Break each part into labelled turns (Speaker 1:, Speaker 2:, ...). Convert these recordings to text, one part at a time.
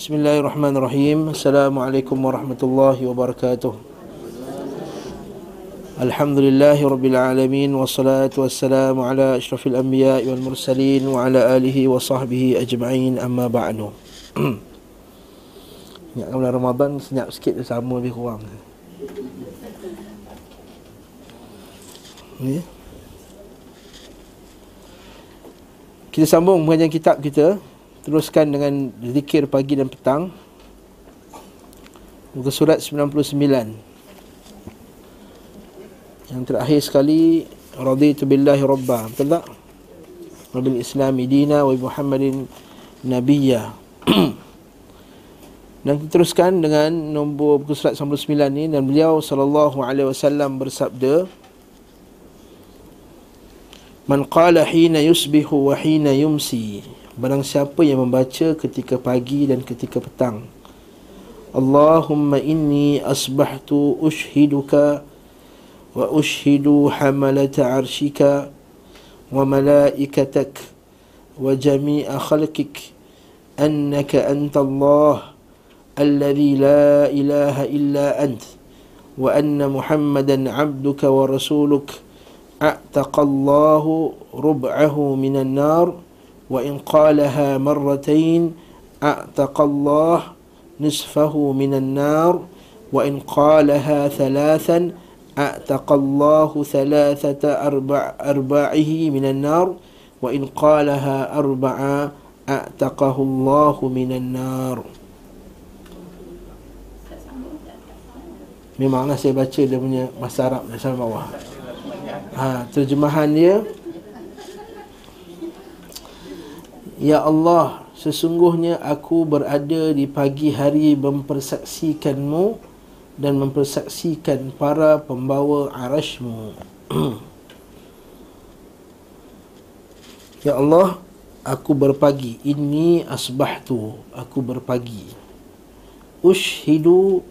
Speaker 1: Bismillahirrahmanirrahim Assalamualaikum warahmatullahi wabarakatuh Alhamdulillahi rabbil alamin Wassalatu wassalamu ala ashrafil anbiya wal mursalin Wa ala alihi wa sahbihi ajma'in amma ba'du Ingat bulan Ramadan senyap sikit sama lebih kurang Ya Kita sambung pengajian kitab kita Teruskan dengan zikir pagi dan petang. Muka surat 99 Yang terakhir sekali Raditu billahi rabba. Betul tak? Rabbil islami dina wa muhammadin nabiyya. Dan kita teruskan dengan nombor buku surat 99 ni. Dan beliau sallallahu alaihi wasallam bersabda Man qala hina yusbihu wa hina yumsi Barang siapa yang membaca ketika pagi dan ketika petang Allahumma inni asbahtu ushiduka Wa ushidu hamalata arshika Wa malaikatak Wa jami'a khalqik Annaka anta Allah Alladhi la ilaha illa ant Wa anna muhammadan abduka wa rasuluk أعتق الله ربعه من النار وإن قالها مرتين أعتق الله نصفه من النار وإن قالها ثلاثا أعتق الله ثلاثة أربع أرباعه من النار وإن قالها أربعة أعتقه الله من النار Memanglah saya baca dia punya bahasa Arab dari bawah ha, Terjemahan dia Ya Allah Sesungguhnya aku berada di pagi hari Mempersaksikanmu Dan mempersaksikan para pembawa arashmu Ya Allah Aku berpagi. Ini asbahtu Aku berpagi. Ushidu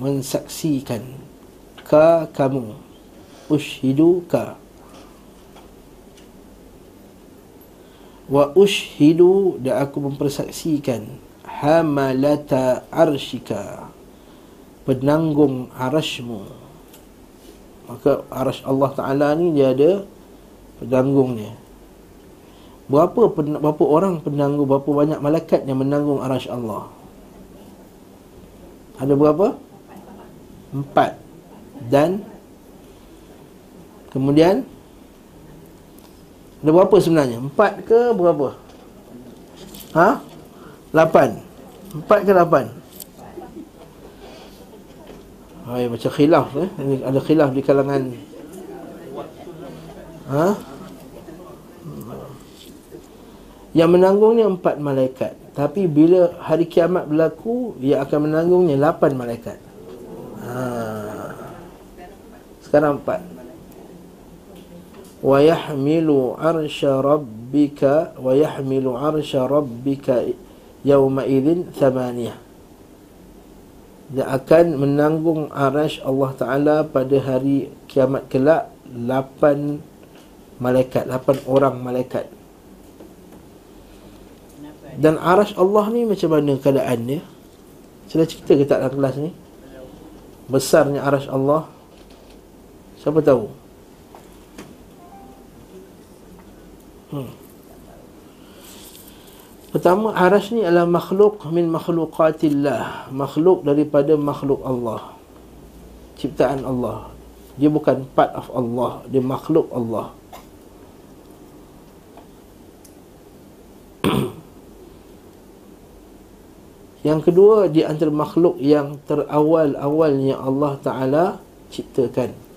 Speaker 1: Mensaksikan Ka kamu. Ushiduka wa ushidu dan aku mempersaksikan hamalata arshika penanggung arashmu. Maka arash Allah Taala ni dia ada penanggungnya. Berapa berapa orang penanggung berapa banyak malaikat yang menanggung arash Allah? Ada berapa? Empat. Dan Kemudian Ada berapa sebenarnya? Empat ke berapa? Ha? Lapan Empat ke lapan? Hai, macam khilaf eh? Ada khilaf di kalangan Ha? Yang menanggungnya empat malaikat Tapi bila hari kiamat berlaku Dia akan menanggungnya lapan malaikat ha. Sekarang empat ويحمل عرش ربك ويحمل عرش ربك يومئذ ثمانية dia akan menanggung arash Allah Ta'ala pada hari kiamat kelak lapan malaikat, lapan orang malaikat dan arash Allah ni macam mana keadaan dia sudah cerita ke tak dalam kelas ni besarnya arash Allah siapa tahu Hmm. Pertama arash ni adalah makhluk min makhluqatillah. Makhluk daripada makhluk Allah. Ciptaan Allah. Dia bukan part of Allah. Dia makhluk Allah. Yang kedua Di antara makhluk yang terawal-awalnya Allah Ta'ala ciptakan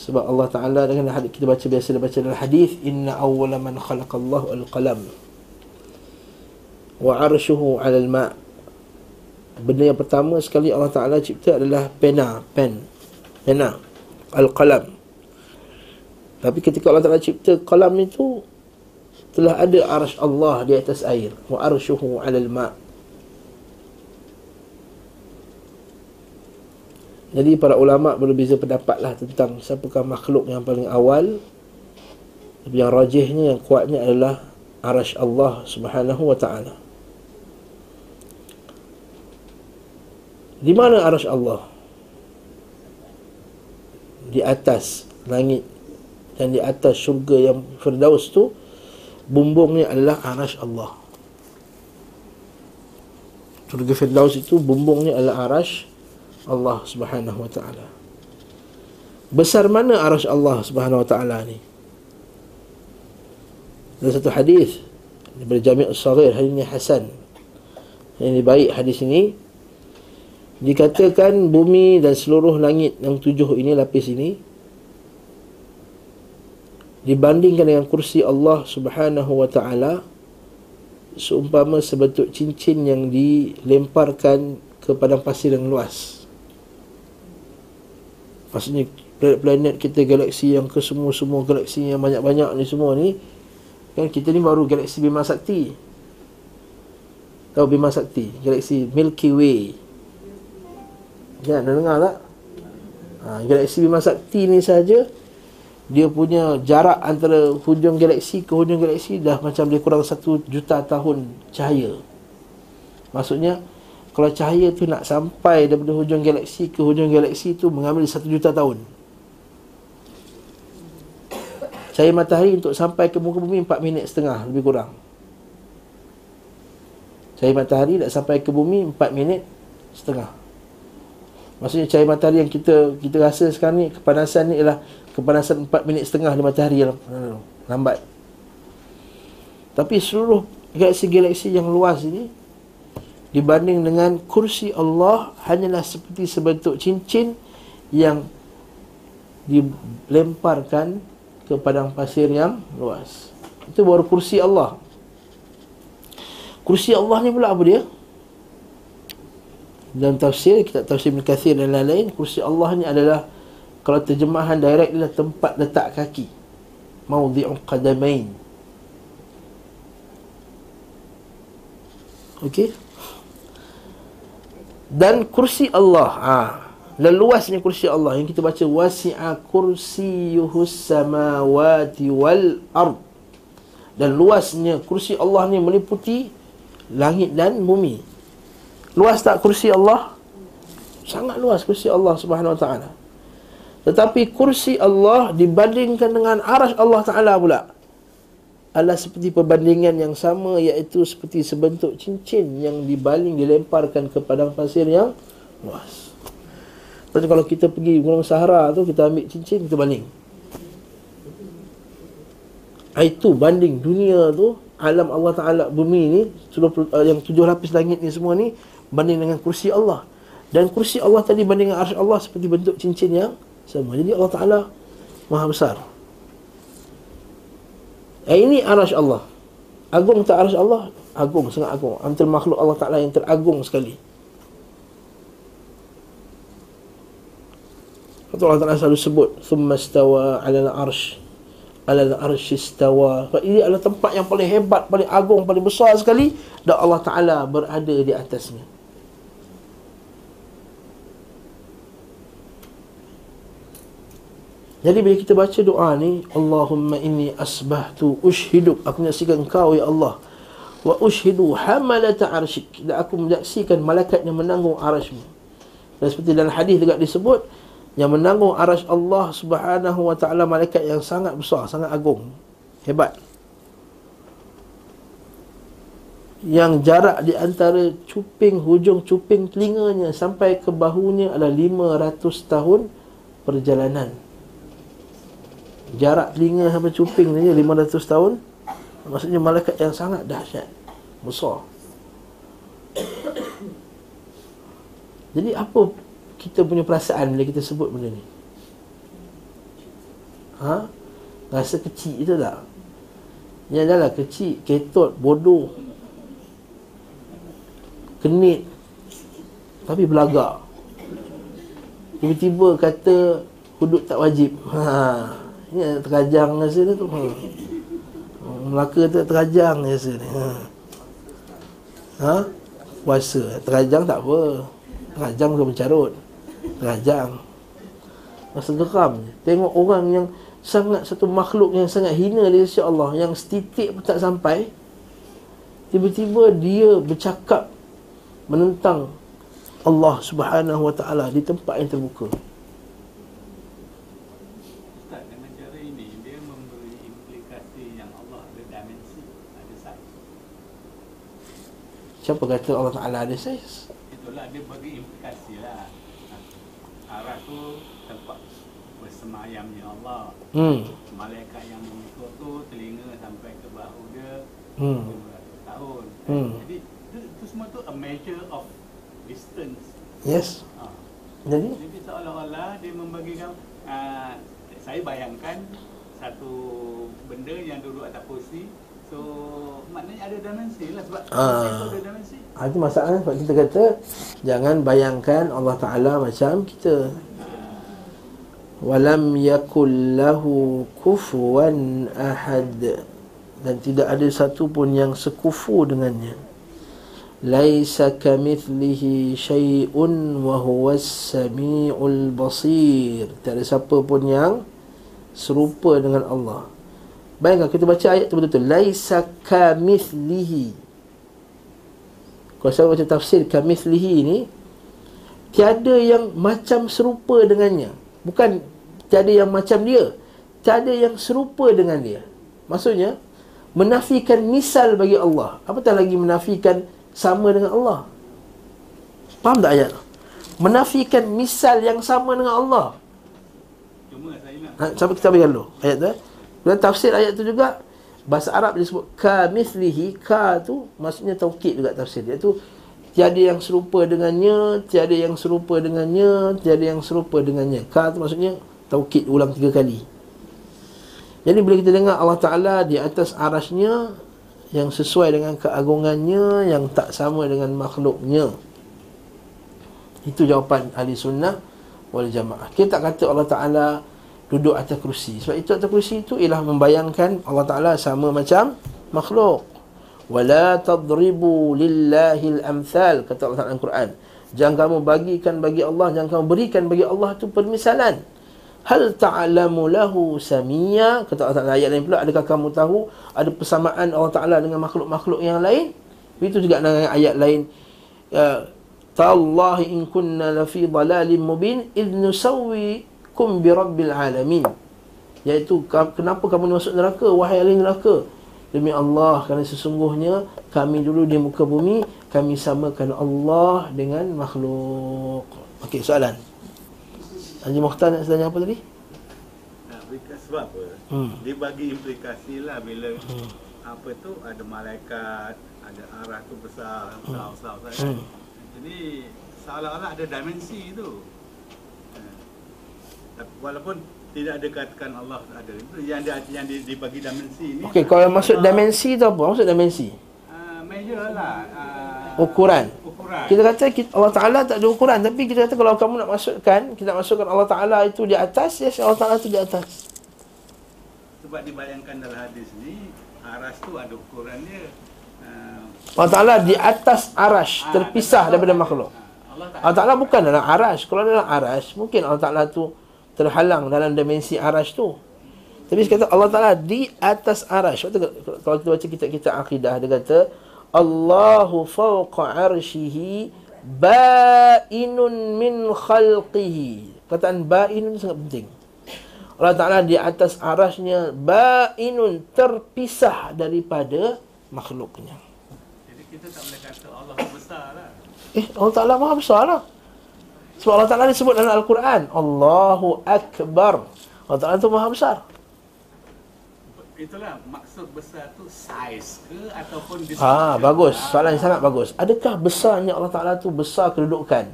Speaker 1: sebab Allah Ta'ala dengan hadis kita baca biasa dia baca dalam hadis Inna awwala man khalaqallahu al-qalam Wa arshuhu al ma' Benda yang pertama sekali Allah Ta'ala cipta adalah pena, pen Pena, al-qalam. Tapi ketika Allah Ta'ala cipta qalam itu Telah ada arsh Allah di atas air Wa arshuhu al ma' Jadi para ulama berbeza pendapat lah tentang siapakah makhluk yang paling awal Tapi yang rajihnya, yang kuatnya adalah Arash Allah subhanahu wa ta'ala Di mana arash Allah? Di atas langit dan di atas syurga yang Firdaus tu bumbungnya adalah arash Allah. Syurga Firdaus itu bumbungnya adalah arash Allah Subhanahu wa taala. Besar mana arash Allah Subhanahu wa taala ni? Ada satu hadis daripada Jami' As-Saghir hadis ini hasan. Ini baik hadis ini. Dikatakan bumi dan seluruh langit yang tujuh ini lapis ini dibandingkan dengan kursi Allah Subhanahu wa taala seumpama sebentuk cincin yang dilemparkan ke padang pasir yang luas. Maksudnya planet-planet kita galaksi yang ke semua-semua galaksi yang banyak-banyak ni semua ni Kan kita ni baru galaksi Bima Sakti. Tahu Bima Sakti? Galaksi Milky Way. Kan, dah dengar tak? Ha, galaksi Bima Sakti ni saja dia punya jarak antara hujung galaksi ke hujung galaksi dah macam dia kurang satu juta tahun cahaya. Maksudnya, kalau cahaya tu nak sampai daripada hujung galaksi ke hujung galaksi tu mengambil satu juta tahun. Cahaya matahari untuk sampai ke muka bumi 4 minit setengah lebih kurang. Cahaya matahari nak sampai ke bumi 4 minit setengah. Maksudnya cahaya matahari yang kita kita rasa sekarang ni kepanasan ni ialah kepanasan 4 minit setengah di matahari lambat. Tapi seluruh galaksi-galaksi yang luas ini dibanding dengan kursi Allah hanyalah seperti sebentuk cincin yang dilemparkan ke padang pasir yang luas. Itu baru kursi Allah. Kursi Allah ni pula apa dia? Dalam tafsir, kita tafsir Ibn Kathir dan lain-lain, kursi Allah ni adalah kalau terjemahan direct adalah tempat letak kaki. Maudhi'u qadamain. Okey. Dan kursi Allah, ah, dan luasnya kursi Allah yang kita baca wasi'a kursiyuhus samawati wal ard. Dan luasnya kursi Allah ni meliputi langit dan bumi. Luas tak kursi Allah? Sangat luas kursi Allah Subhanahu wa taala. Tetapi kursi Allah dibandingkan dengan arash Allah taala pula adalah seperti perbandingan yang sama iaitu seperti sebentuk cincin yang dibaling dilemparkan ke padang pasir yang luas. Lepas kalau kita pergi Gunung Sahara tu Kita ambil cincin Kita baling. Itu banding dunia tu Alam Allah Ta'ala bumi ni uh, Yang tujuh lapis langit ni semua ni Banding dengan kursi Allah. Dan kursi Allah tadi banding dengan arsy Allah Seperti bentuk cincin yang sama. Jadi Allah Ta'ala Maha besar eh, Ini arsy Allah. Agung tak arsy Allah? Agung, sangat agung. Antara makhluk Allah Ta'ala yang teragung sekali. Kata Allah Ta'ala selalu sebut Thumma stawa ala al-arsh Ala al-arsh istawa. Ini adalah tempat yang paling hebat Paling agung, paling besar sekali. Dan Allah Ta'ala berada di atasnya Jadi bila kita baca doa ni Allahumma inni asbahtu ushhiduk Aku menyaksikan engkau ya Allah Wa ushhidu hamalata arshik Dan aku menyaksikan malaikat yang menanggung arashmu Dan seperti dalam hadis juga disebut yang menanggung arash Allah Subhanahu wa taala malaikat yang sangat besar, sangat agung, hebat. Yang jarak di antara cuping hujung cuping telinganya sampai ke bahunya adalah 500 tahun perjalanan. Jarak telinga sampai cuping ni 500 tahun. Maksudnya malaikat yang sangat dahsyat, besar. Jadi apa kita punya perasaan bila kita sebut benda ni? Ha? Rasa kecil itu tak? Yang adalah kecil, ketot, bodoh Kenit Tapi belagak Tiba-tiba kata Hudud tak wajib ha. Ini terajang rasa tu ha. Melaka tu terajang rasa ni ha. ha? Puasa Terajang tak apa Terajang tu mencarut Rajang Rasa geram Tengok orang yang Sangat satu makhluk yang sangat hina Di sisi Allah Yang setitik pun tak sampai Tiba-tiba dia bercakap Menentang Allah Subhanahu Wa Taala di tempat yang terbuka.
Speaker 2: Ustaz, dengan cara ini dia memberi implikasi yang Allah ada dimensi, ada saiz.
Speaker 1: Siapa kata Allah Taala ada saiz?
Speaker 2: Itulah dia bagi implikasi lah. Arah tu tempat bersemayamnya Allah.
Speaker 1: Hmm.
Speaker 2: Malaikat yang mengikut tu telinga sampai ke bahu dia
Speaker 1: Hmm.
Speaker 2: 200 tahun.
Speaker 1: Hmm.
Speaker 2: Jadi itu, itu semua tu a measure of distance.
Speaker 1: Yes.
Speaker 2: Ha.
Speaker 1: Jadi
Speaker 2: Jadi seolah-olah dia membagikan uh, saya bayangkan satu benda yang duduk atas kursi so maknanya ada dimensi lah sebab
Speaker 1: Ah.
Speaker 2: tu ada dimensi.
Speaker 1: ha, itu masalah sebab kita kata jangan bayangkan Allah Taala macam kita. Walam yakul lahu kufuwan ahad dan tidak ada satu pun yang sekufu dengannya. Laisa kamithlihi syai'un wa huwas samiul basir. Tiada siapa pun yang serupa dengan Allah. Bayangkan kita baca ayat tu betul-betul. Laisa kamithlihi. Kalau saya baca tafsir kamithlihi ni tiada yang macam serupa dengannya. Bukan tiada yang macam dia. Tiada yang serupa dengan dia. Maksudnya menafikan misal bagi Allah. Apatah lagi menafikan sama dengan Allah. Faham tak ayat? Menafikan misal yang sama dengan Allah.
Speaker 2: Cuma saya nak
Speaker 1: Ha, sampai kita bagi dulu ayat tu. eh. Dalam tafsir ayat tu juga bahasa Arab disebut ka mislihi ka tu maksudnya taukid juga tafsir dia tu tiada yang serupa dengannya, tiada yang serupa dengannya, tiada yang serupa dengannya. Ka tu maksudnya taukid ulang tiga kali. Jadi bila kita dengar Allah Taala di atas arasnya yang sesuai dengan keagungannya yang tak sama dengan makhluknya. Itu jawapan ahli sunnah wal jamaah. Kita tak kata Allah Taala duduk atas kerusi. Sebab itu atas kerusi itu ialah membayangkan Allah Taala sama macam makhluk. Wala tadribu lillahi al-amthal kata Allah dalam Quran. Jangan kamu bagikan bagi Allah, jangan kamu berikan bagi Allah tu permisalan. Hal ta'lamu lahu samia kata Allah Taala ayat lain pula adakah kamu tahu ada persamaan Allah Taala dengan makhluk-makhluk yang lain? Itu juga dengan ayat lain ya, Tallahi in kunna lafi dalalin mubin idh nusawwikum bi rabbil alamin. Iaitu kenapa kamu masuk neraka wahai ahli neraka? Demi Allah kerana sesungguhnya kami dulu di muka bumi kami samakan Allah dengan makhluk. Okey, soalan. Haji Mukhtar nak tanya apa tadi?
Speaker 2: sebab apa?
Speaker 1: Hmm.
Speaker 2: Dia bagi implikasi lah bila apa tu ada malaikat, ada arah tu besar, besar, besar, besar. kan?
Speaker 1: Hmm.
Speaker 2: Jadi seolah-olah ada dimensi tu. Tapi Walaupun tidak ada katakan Allah ada itu yang dia yang di- dibagi dimensi ni.
Speaker 1: Okey, kalau masuk dimensi tu apa? Maksud dimensi?
Speaker 2: uh, measure lah uh,
Speaker 1: Ukuran.
Speaker 2: Ukuran.
Speaker 1: Kita kata kita, Allah Ta'ala tak ada ukuran Tapi kita kata kalau kamu nak masukkan Kita nak masukkan Allah Ta'ala itu di atas Yes, Allah Ta'ala itu di atas
Speaker 2: Sebab dibayangkan dalam hadis ni aras tu ada ukurannya. Uh,
Speaker 1: Allah Ta'ala di atas arash
Speaker 2: ah,
Speaker 1: Terpisah daripada
Speaker 2: Allah-
Speaker 1: makhluk
Speaker 2: ah, Allah tak
Speaker 1: Allah Ta'ala bukan dalam arash Kalau dalam arash Mungkin Allah Ta'ala tu Terhalang dalam dimensi arash tu. Tapi kata Allah Ta'ala di atas arash Sebab tu kalau kita baca kitab-kitab akidah Dia kata Allahu fawqa arshihi Ba'inun min khalqihi. Kataan ba'inun sangat penting. Allah Ta'ala di atas arasnya Ba'inun terpisah daripada makhluknya.
Speaker 2: Jadi kita tak boleh kata Allah besar lah.
Speaker 1: Eh, Allah Ta'ala maha besar lah. Sebab Allah Ta'ala disebut dalam Al-Quran. Allahu Akbar. Allah Ta'ala tu maha besar.
Speaker 2: Itulah maksud besar tu saiz ke ataupun
Speaker 1: Ah,
Speaker 2: description?
Speaker 1: bagus. Soalan yang sangat bagus. Adakah besarnya Allah Ta'ala tu besar kedudukan?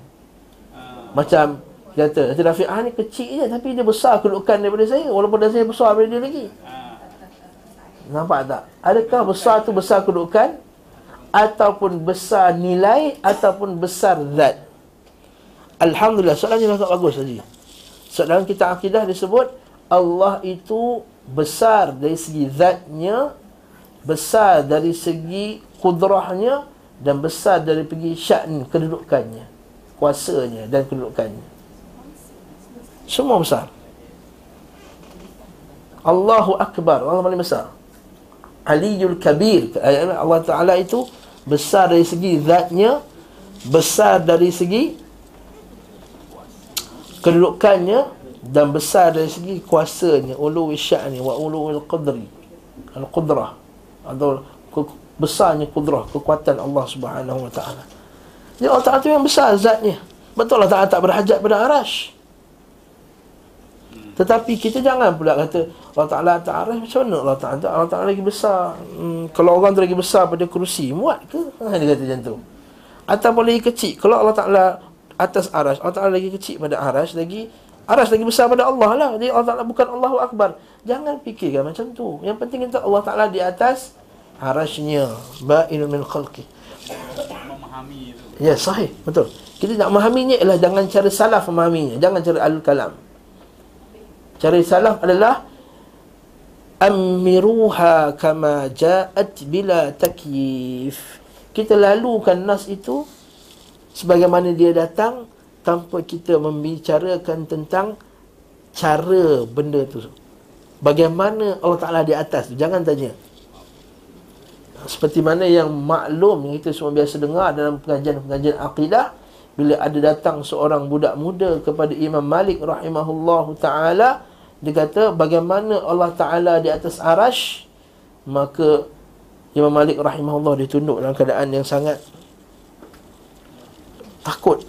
Speaker 2: ah,
Speaker 1: Macam, dia kata, Nanti Rafiq, ah ni kecil je tapi dia besar kedudukan daripada saya. Walaupun dah saya besar daripada dia lagi.
Speaker 2: ah.
Speaker 1: Nampak tak? Adakah besar tu besar kedudukan? Ataupun besar nilai Ataupun besar zat Alhamdulillah Soalan ni agak bagus tadi. Sebab dalam kitab akidah disebut Allah itu besar dari segi zatnya Besar dari segi kudrahnya Dan besar dari segi sya'n kedudukannya Kuasanya dan kedudukannya. Semua besar. Allahu Akbar Allah paling besar. Aliyul Kabir Allah Ta'ala itu besar dari segi zatnya besar dari segi kedudukannya dan besar dari segi kuasanya ulu sya'ni wa ulu qadri al-qudrah atau besarnya kudrah kekuatan Allah Subhanahu wa taala. Jadi Allah Taala tu yang besar zatnya. Betul Allah Taala tak berhajat pada arash. Tetapi kita jangan pula kata Allah Ta'ala tak arah macam mana Allah Ta'ala Allah Ta'ala lagi besar hmm, Kalau orang tu lagi besar pada kerusi Muat ke? Ha, dia kata macam tu Ataupun lagi kecil Kalau Allah Ta'ala atas arash. Allah Ta'ala lagi kecil pada arash Lagi Arash lagi besar pada Allah lah. Jadi Allah Ta'ala bukan Allahu Akbar. Jangan fikirkan macam tu. Yang penting kita Allah Ta'ala di atas Arashnya. Ba'inu min khalqi.
Speaker 2: Memahami itu.
Speaker 1: Ya sahih. Betul. Kita nak memahaminya ialah Jangan cara salah memahaminya. Jangan cara al-kalam. Cara salaf adalah Amiruha kama ja'at bila takyif. Kita lalukan nas itu Sebagaimana dia datang Tanpa kita membicarakan tentang Cara benda tu. Bagaimana Allah Ta'ala di atas tu? Jangan tanya. Seperti mana yang maklum Yang kita semua biasa dengar dalam pengajian-pengajian akidah bila ada datang seorang budak muda kepada Imam Malik rahimahullahu taala dia kata bagaimana Allah taala di atas arash maka Imam Malik rahimahullah dia tunduk dalam keadaan yang sangat takut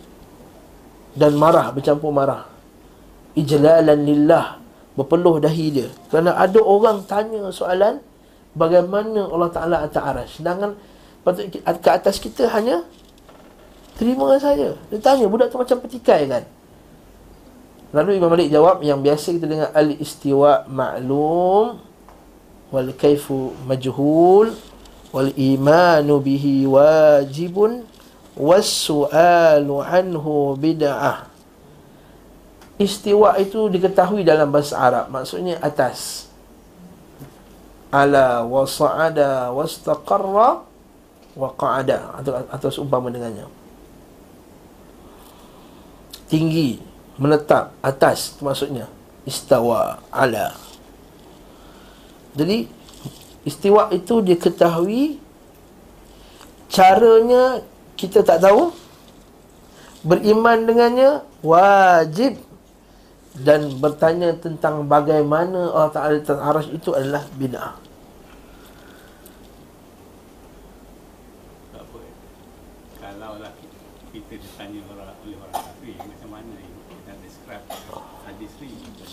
Speaker 1: dan marah bercampur marah ijlalan lillah berpeluh dahi dia kerana ada orang tanya soalan bagaimana Allah taala atas arash sedangkan patut ke atas kita hanya Terima saja. Dia tanya budak tu macam petikai kan. Lalu Imam Malik jawab yang biasa kita dengar al-istiwa ma'lum wal kaifu majhul wal imanu bihi wajibun was su'alu anhu bid'ah. Istiwa itu diketahui dalam bahasa Arab. Maksudnya atas. Ala wa sa'ada wa istaqarra wa qa'ada. Atau, atau seumpama dengannya tinggi menetap atas itu maksudnya istawa ala jadi istiwa itu diketahui caranya kita tak tahu beriman dengannya wajib dan bertanya tentang bagaimana Allah Ta'ala atas itu adalah bid'ah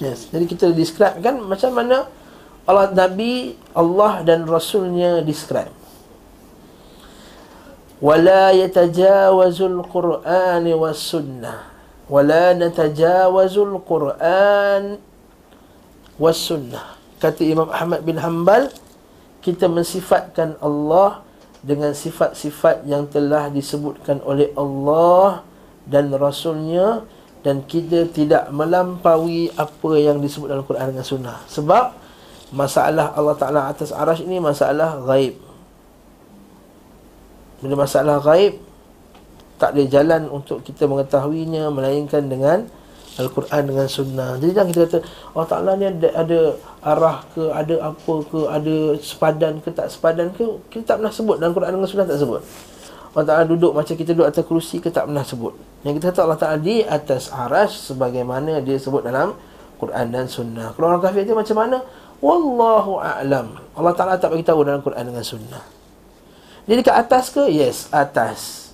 Speaker 1: Yes. Jadi kita describe kan macam mana Allah Nabi Allah dan Rasulnya describe. Qur'an was sunnah. Wala natajawazul Qur'an was sunnah. Kata Imam Ahmad bin Hanbal kita mensifatkan Allah dengan sifat-sifat yang telah disebutkan oleh Allah dan Rasulnya dan kita tidak melampaui apa yang disebut dalam Quran dan Sunnah sebab masalah Allah Ta'ala atas arash ini masalah gaib bila masalah gaib tak ada jalan untuk kita mengetahuinya melainkan dengan Al-Quran dengan Sunnah. Jadi jangan kita kata Allah Ta'ala ni ada, ada arah ke ada apa ke ada sepadan ke tak sepadan ke? Kita tak pernah sebut. Dalam Quran dengan Sunnah tak sebut. Allah Ta'ala duduk macam kita duduk atas kerusi ke tak pernah sebut. Yang kita kata Allah Ta'ala di atas arash Sebagaimana dia sebut dalam Quran dan Sunnah. Kalau orang kafir itu macam mana? Wallahu a'lam. Allah Ta'ala tak beritahu dalam Quran dengan Sunnah Dia dekat atas ke? Yes, atas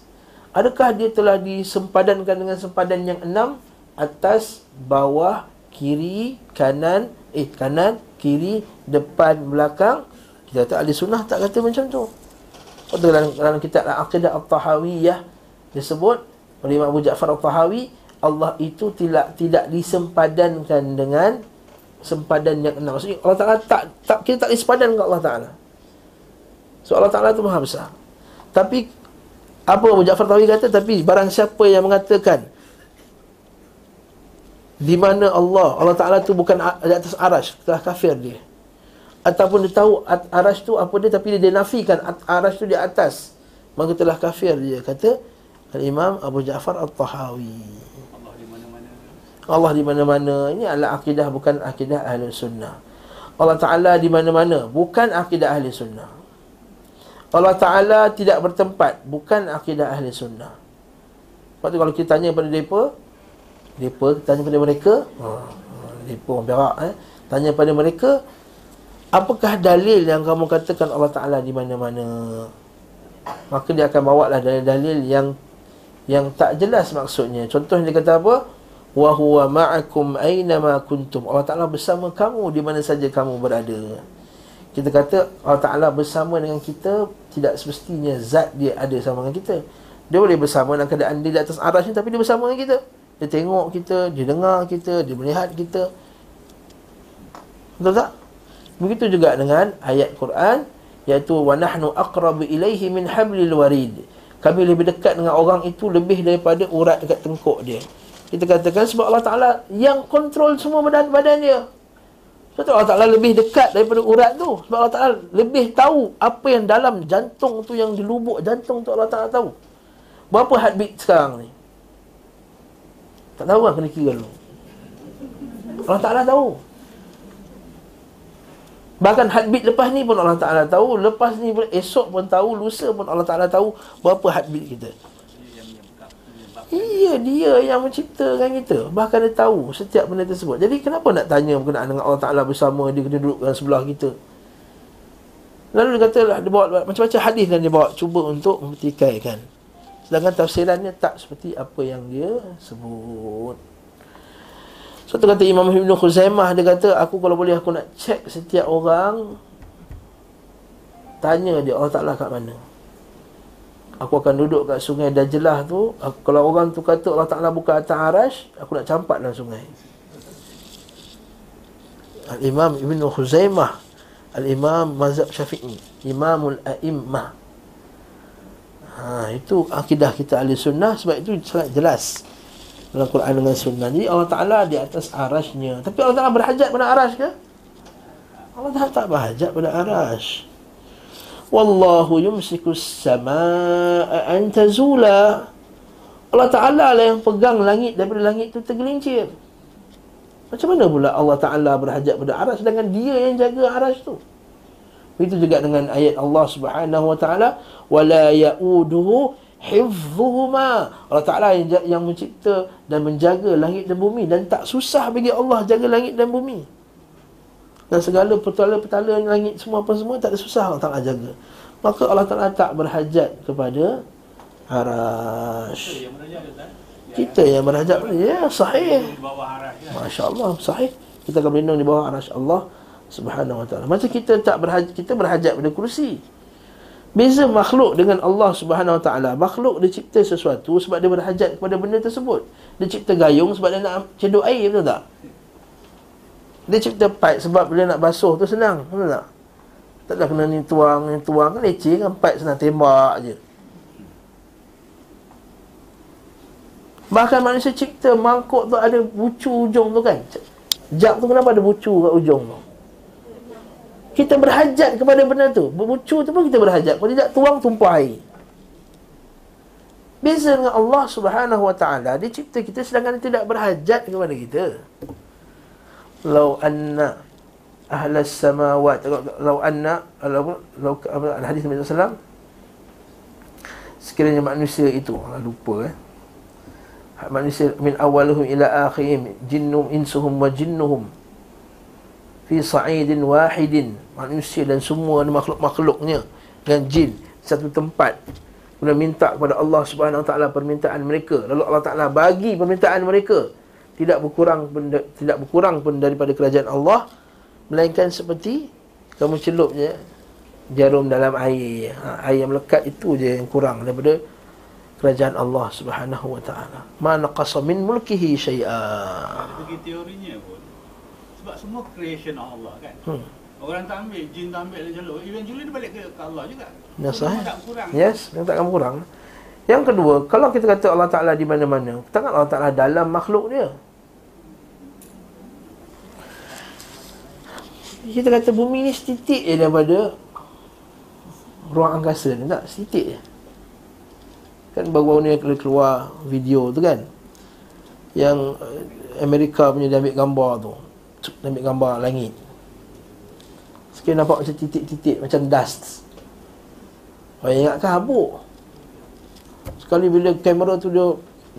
Speaker 1: Adakah dia telah disempadankan dengan sempadan yang enam? Atas, bawah, kiri, kanan Eh, kanan, kiri, depan, belakang Kita kata ahli sunnah tak kata macam tu dalam, dalam kitab Al-Aqidah Al-Tahawiyah disebut oleh Imam Abu Ja'far Al-Tahawi Allah itu tidak tidak disempadankan dengan sempadan yang enam. Maksudnya Allah Taala tak, tak kita tak disempadan dengan Allah Taala. So Allah Taala itu Maha besar. Tapi apa Abu Ja'far Tahawi kata? Tapi barang siapa yang mengatakan di mana Allah Allah Taala itu bukan di atas arash telah kafir dia. Ataupun dia tahu arash tu apa dia tapi dia, nafikan arash tu di atas. Maka telah kafir dia. Kata Al-Imam Abu Ja'far Al-Tahawi. Allah di mana-mana. Ini adalah akidah bukan akidah ahli sunnah. Allah Ta'ala di mana-mana bukan akidah ahli sunnah Allah Ta'ala tidak bertempat. Bukan akidah ahli sunnah. Sebab tu kalau kita tanya pada mereka Mereka, tanya pada mereka ha, Mereka orang berak eh Tanya pada mereka Apakah dalil yang kamu katakan Allah Ta'ala di mana-mana? Maka dia akan bawa lah dalil-dalil yang Yang tak jelas maksudnya. Contohnya dia kata apa? Wa huwa ma'akum aynama kuntum. Allah Ta'ala bersama kamu di mana saja kamu berada Kita kata Allah Ta'ala bersama dengan kita Tidak semestinya zat dia ada sama dengan kita Dia boleh bersama dalam keadaan dia di atas aras ni Tapi dia bersama dengan kita Dia tengok kita, dia dengar kita, dia melihat kita Betul tak? Begitu juga dengan ayat Quran iaitu nahnu aqrabu ilaihi min hablil warid. Kami lebih dekat dengan orang itu lebih daripada urat dekat tengkuk dia. Kita katakan sebab Allah Taala yang kontrol semua badan badan dia. Sebab Allah Taala lebih dekat daripada urat tu. Sebab Allah Taala lebih tahu apa yang dalam jantung tu yang di lubuk jantung tu Allah Taala tahu. Berapa heartbeat sekarang ni? Tak tahu kan kena kira dulu. Allah Taala tahu. Bahkan heartbeat lepas ni pun Allah Ta'ala tahu Lepas ni pun esok pun tahu Lusa pun Allah Ta'ala tahu Berapa heartbeat kita Iya dia yang menciptakan kita. Bahkan dia tahu setiap benda tersebut. Jadi kenapa nak tanya berkenaan dengan Allah Ta'ala bersama Dia kena duduk dalam sebelah kita? Lalu dia kata lah, dia bawa macam-macam hadis dan dia bawa Cuba untuk mempertikaikan Sedangkan tafsirannya tak seperti apa yang dia sebut. Suatu kata Imam Ibn Khuzaimah Dia kata aku kalau boleh aku nak cek setiap orang Tanya dia Allah Ta'ala kat mana Aku akan duduk kat sungai Dajlah tu aku, Kalau orang tu kata Allah Ta'ala buka atas arash Aku nak campak dalam sungai Al-Imam Ibn Khuzaimah Al-Imam Mazhab Syafi'i Imamul A'immah ha, Itu akidah kita ahli sunnah Sebab itu sangat jelas dalam Quran dengan sunnah. Jadi Allah Ta'ala di atas arasnya. Tapi Allah Ta'ala berhajat pada aras ke? Allah Ta'ala tak berhajat pada aras. Wallahu yumsiku sama'a antazula. Allah Ta'ala lah yang pegang langit daripada langit itu tergelincir. Macam mana pula Allah Ta'ala berhajat pada aras sedangkan dia yang jaga aras tu? Itu juga dengan ayat Allah Subhanahu Wa Ta'ala. Wala ya'uduhu hifzuhuma Allah Ta'ala yang, yang mencipta dan menjaga langit dan bumi dan tak susah bagi Allah jaga langit dan bumi dan segala petala-petala langit semua apa semua tak ada susah Allah Ta'ala jaga. Maka Allah Ta'ala tak berhajat kepada harash. Kita yang berhajat ya sahih. Masya Allah sahih. Kita akan berlindung di bawah harash Allah Subhanahu Wa Ta'ala. Macam kita tak berhajat kita berhajat pada kursi. Beza makhluk dengan Allah Subhanahu Wa Taala. Makhluk dia cipta sesuatu sebab dia berhajat kepada benda tersebut. Dia cipta gayung sebab dia nak cedok air, betul tak? Dia cipta pipe sebab dia nak basuh tu senang, betul tak? Taklah kena ni tuang, ni tuang kan leceh kan pipe senang tembak je. Bahkan manusia cipta mangkuk tu ada bucu ujung tu kan. Jab tu kenapa ada bucu kat ujung tu? Kita berhajat kepada benda tu Berbucu tu pun kita berhajat Kalau tidak tuang tumpah air Beza dengan Allah subhanahu wa ta'ala Dia cipta kita sedangkan dia tidak berhajat kepada kita Lau anna Ahlas samawat. Lau anna Lau Al-Hadis Nabi SAW Sekiranya manusia itu Lupa eh. Manusia min awaluhum ila akhim Jinnum insuhum wa jinnuhum. Fi sa'idin wahidin. Manusia dan semua makhluk-makhluknya dan jin satu tempat. Kemudian minta kepada Allah Subhanahu taala permintaan mereka. Lalu Allah taala bagi permintaan mereka tidak berkurang pun, tidak berkurang pun daripada kerajaan Allah melainkan seperti kamu celupnya jarum dalam air ha, air yang melekat itu je yang kurang daripada kerajaan Allah Subhanahu wa taala mana qasamin mulkihi syai'a
Speaker 2: bagi teorinya pun sebab semua creation Allah kan. Hmm. Orang tak ambil, jin tak ambil dan jalur. Eventually dia balik ke, ke Allah juga.
Speaker 1: Ya, sah. Yes, yang tak akan kurang. Yang kedua, kalau kita kata Allah Ta'ala di mana-mana, tangan Allah Ta'ala dalam makhluk dia. Kita kata bumi ni setitik je daripada ruang angkasa ni tak? Setitik je. Kan baru-baru ni keluar video tu kan. Yang Amerika punya dia ambil gambar tu ambil gambar langit Sekali nampak macam titik-titik Macam dust Orang ingatkan habuk Sekali bila kamera tu dia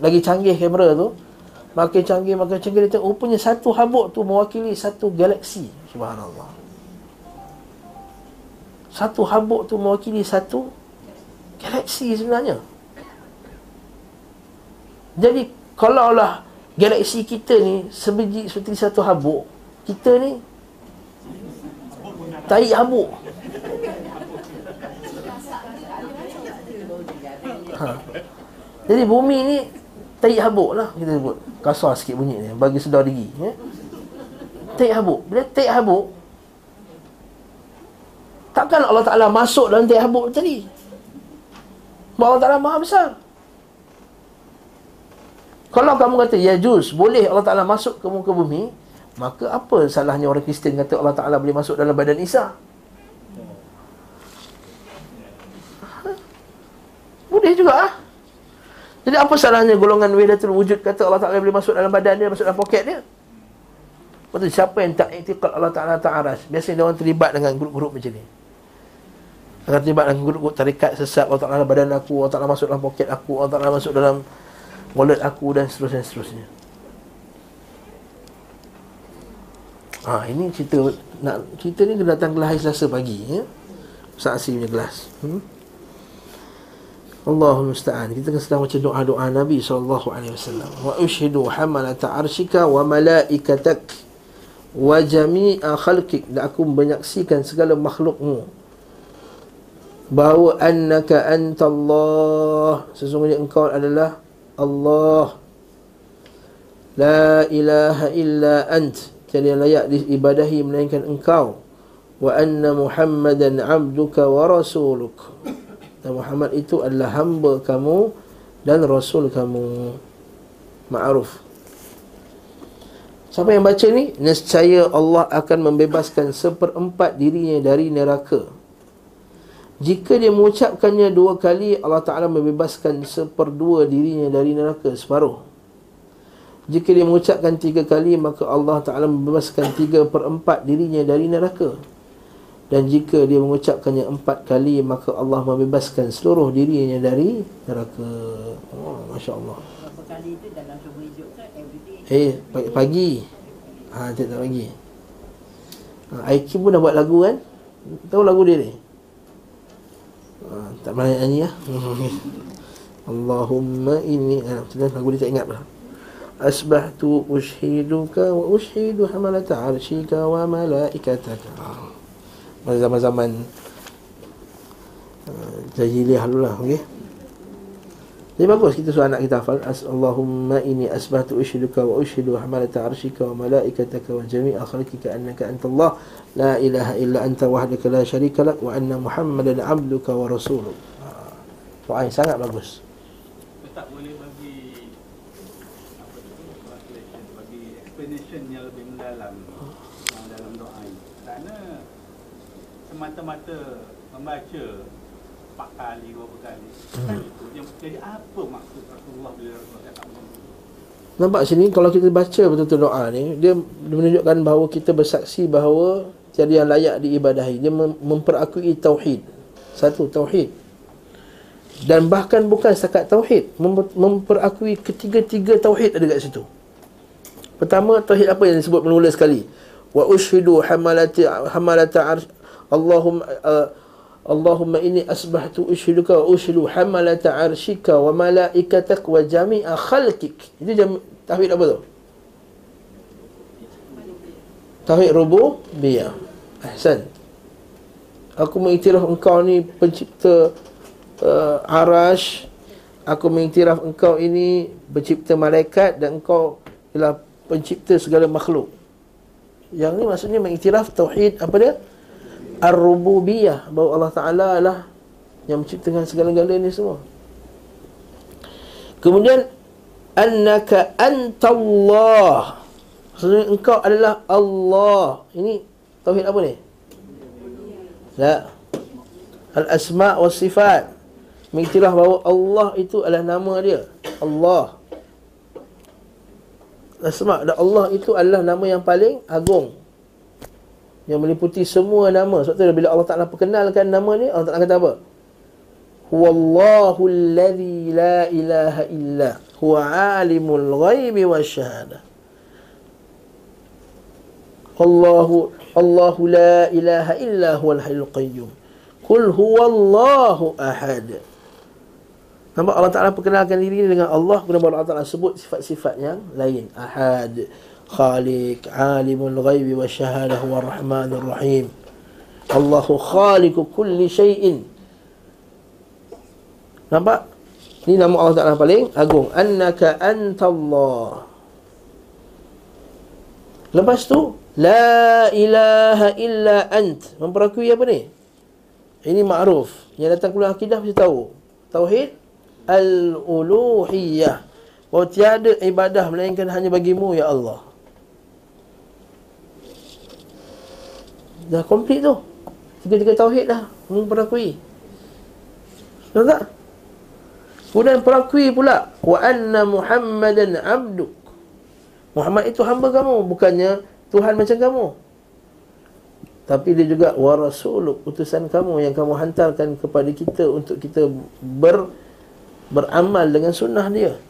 Speaker 1: lagi canggih kamera tu makin canggih makin canggih dia tengok rupanya satu habuk tu mewakili satu galaksi subhanallah satu habuk tu mewakili satu galaksi sebenarnya jadi kalau lah galaksi kita ni sebiji seperti satu habuk kita ni tahi habuk ha. jadi bumi ni tahi habuk lah kita sebut kasar sikit bunyi ni bagi sedar diri ya? Tahi habuk bila tahi habuk takkan Allah Ta'ala masuk dalam tahi habuk tadi Allah Ta'ala maha besar kalau kamu kata ya juz boleh Allah Ta'ala masuk ke muka bumi maka apa salahnya orang Kristian kata Allah Ta'ala boleh masuk dalam badan Isa boleh juga ah. Jadi apa salahnya golongan Wahdatul Wujud kata Allah Ta'ala boleh masuk dalam badan dia, masuk dalam poket dia? Betul, siapa yang tak iktiqat Allah Ta'ala ta'aras? Biasanya dia orang terlibat dengan grup-grup macam ni. Akan terlibat dengan grup-grup tarikat sesat Allah Ta'ala badan aku, Allah Ta'ala masuk dalam poket aku, Allah Ta'ala masuk dalam wallet aku dan seterusnya seterusnya. Ha, ini cerita nak cerita ni datang gelas Selasa pagi ya. Saksi punya gelas. Hmm? Allahul musta'an. Kita kan sedang baca doa-doa Nabi sallallahu alaihi wasallam. Wa ushidu hamalata arshika wa malaikatak wa jami'a khalqik. Dan aku menyaksikan segala makhlukmu bahawa annaka antallah sesungguhnya engkau adalah Allah la ilaha illa ant yang layak diibadahi melainkan engkau wa anna muhammadan abduka wa rasuluk dan Muhammad itu adalah hamba kamu dan rasul kamu. Ma'ruf. Siapa yang baca ni? Nescaya Allah akan membebaskan seperempat dirinya dari neraka. Jika dia mengucapkannya dua kali, Allah Ta'ala membebaskan seperdua dirinya dari neraka, separuh. Jika dia mengucapkan tiga kali, maka Allah Ta'ala membebaskan tiga perempat dirinya dari neraka. Dan jika dia mengucapkannya empat kali Maka Allah membebaskan seluruh dirinya dari neraka oh, Masya Allah Berapa kali itu dalam subuh hijau Eh, pagi, pagi. Ha, tak pagi ha, IQ pun dah buat lagu kan? Tahu lagu dia ni? Ha, Tak pernah nyanyi lah. Allahumma ini ha, Lagu dia tak ingat lah Asbahtu ushiduka wa ushidu hamalata arshika wa malaikataka. Ha zaman-zaman uh, jahiliyah dulu lah okay? Jadi bagus kita suruh anak kita hafal Allahumma inni asbahtu ushiduka wa ushidu hamalata arshika wa malaikataka wa jami'a khalqika annaka antallah. La ilaha illa anta wahdaka la sharika lak wa anna muhammadan abduka wa rasuluk. Doa yang sangat bagus.
Speaker 2: Tak boleh bagi apa tu bagi explanation yang lebih mendalam dalam doa ini. Kerana semata-mata membaca empat kali, berapa kali. Hmm. itu yang jadi apa maksud Rasulullah bila Rasulullah cakap
Speaker 1: Nampak sini kalau kita baca betul-betul doa ni dia menunjukkan bahawa kita bersaksi bahawa tiada yang layak diibadahi. Dia mem- memperakui tauhid. Satu tauhid. Dan bahkan bukan setakat tauhid mem- memperakui ketiga-tiga tauhid ada kat situ. Pertama tauhid apa yang disebut mula sekali? Wa ushidu hamalati hamalata Allahumma uh, Allahumma inni asbahtu ushiduka wa ushidu hamalata arshika wa malaikatak wa jami'a khalqik. Itu jam tauhid apa tu? Tauhid rububiyah. Ahsan. Aku mengiktiraf engkau ni pencipta uh, arash. Aku mengiktiraf engkau ini pencipta malaikat dan engkau ialah pencipta segala makhluk. Yang ni maksudnya mengiktiraf tauhid apa dia? Ar-Rububiyah. Bahawa Allah Ta'ala lah Yang menciptakan segala-galanya semua. Kemudian Annaka antallah. Maksudnya engkau adalah Allah. Ini Tauhid apa ni? La. Al-Asma' wa Sifat Mengiktiraf bahawa Allah itu adalah nama dia. Allah. Asma' dan Allah itu adalah nama yang paling agung yang meliputi semua nama. Sebab tu bila Allah Taala perkenalkan nama ni, Allah Taala kata apa? Huwallahu alladhi la ilaha illa huwa alimul ghaibi wasyahada. Allahu Allahu la ilaha illa huwal hayyul qayyum. Qul huwallahu ahad. Nampak Allah Ta'ala perkenalkan diri dengan Allah Kemudian Allah Ta'ala sebut sifat-sifat yang lain Ahad Alimul ghaibi wa syahadah wa rahmanur rahim Allahu khaliku kulli syai'in Nampak? Ini nama Allah Ta'ala paling agung Annaka antallah Lepas tu La ilaha illa ant Memperakui apa ni? Ini ma'ruf Yang datang kuliah akidah mesti tahu Tauhid al-uluhiyah. Bahawa tiada ibadah melainkan hanya bagimu ya Allah. Dah komplit tu. Tiga-tiga tauhid dah memperakui. Tahu tak? Kemudian perakui pula wa anna Muhammadan abduk. Muhammad itu hamba kamu, bukannya Tuhan macam kamu. Tapi dia juga wa rasuluk, utusan kamu yang kamu hantarkan kepada kita untuk kita ber beramal dengan sunnah dia.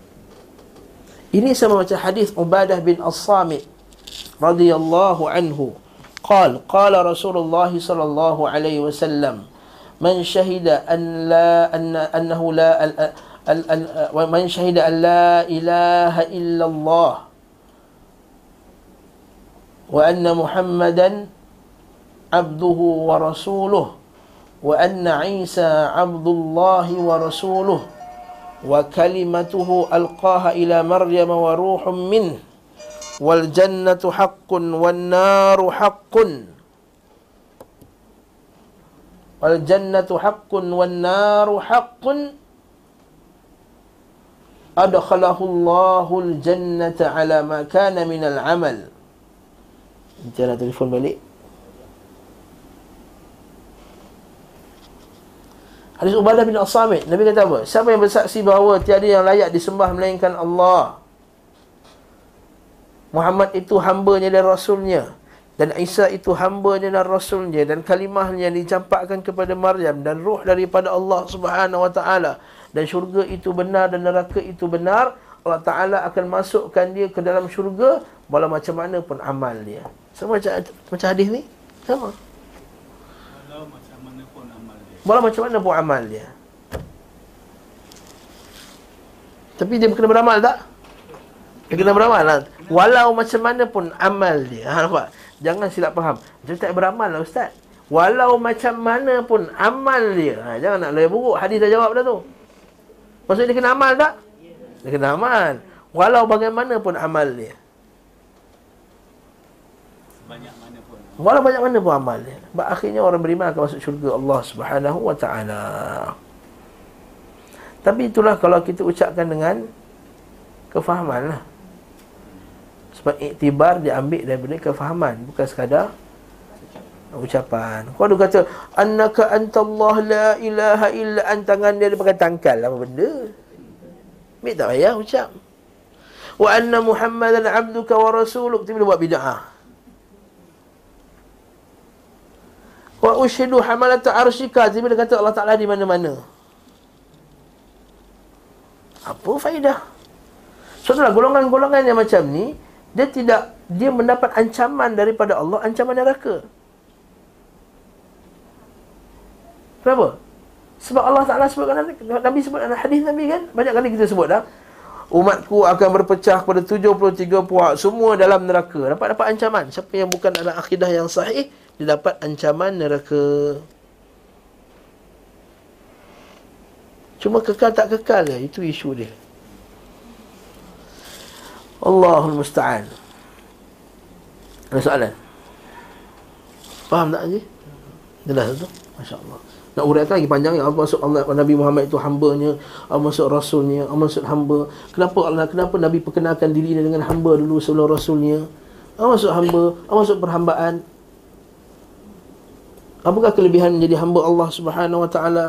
Speaker 1: Ini sama macam hadis Ubadah bin As-Samit radhiyallahu anhu. قال قال رسول الله صلى الله عليه وسلم من شهد أن لا أن أنه لا من شهد أن لا إله إلا الله وأن محمدا عبده ورسوله وأن عيسى عبد الله ورسوله وكلمته ألقاها إلى مريم وروح منه wal jannatu haqqun wan naru haqqun. Wal jannatu haqqun wan naru haqqun. Adkhalahu Allahul jannata ala ma kana min al amal jangan telefon balik. Hadis Ubadah bin As-Samit. Nabi kata apa? Siapa yang bersaksi bahawa tiada yang layak disembah melainkan Allah? Muhammad itu hambanya dan rasulnya. Dan Isa itu hambanya dan rasulnya. Dan kalimahnya yang dicampakkan kepada Maryam Dan ruh daripada Allah subhanahu wa ta'ala. Dan syurga itu benar dan neraka itu benar Allah Ta'ala akan masukkan dia ke dalam syurga Walau macam mana pun amal dia Sama macam, macam hadis ni? Sama. Walau macam mana pun amal dia Tapi dia kena beramal tak? Dia kena beramal lah Walau macam mana pun amal dia ha, nampak? Jangan silap faham Dia tak beramal lah Ustaz Walau macam mana pun amal dia ha, Jangan nak lebih buruk Hadis dah jawab dah tu Maksudnya dia kena amal tak? Dia kena amal Walau bagaimanapun amal dia Walau banyak mana pun amal dia. Sebab akhirnya orang beriman akan masuk syurga Allah Subhanahu wa taala. Tapi itulah kalau kita ucapkan dengan kefahaman lah. Sebab iktibar diambil daripada kefahaman bukan sekadar ucapan. Kau ada kata annaka antallah la ilaha illa antangan dia pakai tangkal apa benda? Mik tak payah ucap. Wa anna Muhammadan abduka wa rasuluk tiba buat bid'ah. Wa ushidu hamalata arsyika Bila kata Allah Ta'ala di mana-mana Apa faedah? Saudara, golongan-golongan yang macam ni Dia tidak Dia mendapat ancaman daripada Allah Ancaman neraka Kenapa? Sebab Allah Ta'ala sebutkan Nabi sebut dalam hadis Nabi kan Banyak kali kita sebut dah Umatku akan berpecah kepada 73 puak Semua dalam neraka Dapat dapat ancaman Siapa yang bukan dalam akidah yang sahih dia dapat ancaman neraka. Cuma kekal tak kekal ya, itu isu dia. Allahul musta'an. Ada soalan? Faham tak lagi? Jelas tu? Masya-Allah. Nak uraikan lagi panjang ya Allah masuk Allah Nabi Muhammad itu hamba-Nya, Allah masuk rasulnya, Allah masuk hamba. Kenapa Allah kenapa Nabi perkenalkan diri dengan hamba dulu sebelum rasulnya? Allah masuk hamba, Allah masuk perhambaan. Apakah kelebihan menjadi hamba Allah Subhanahu Wa Taala?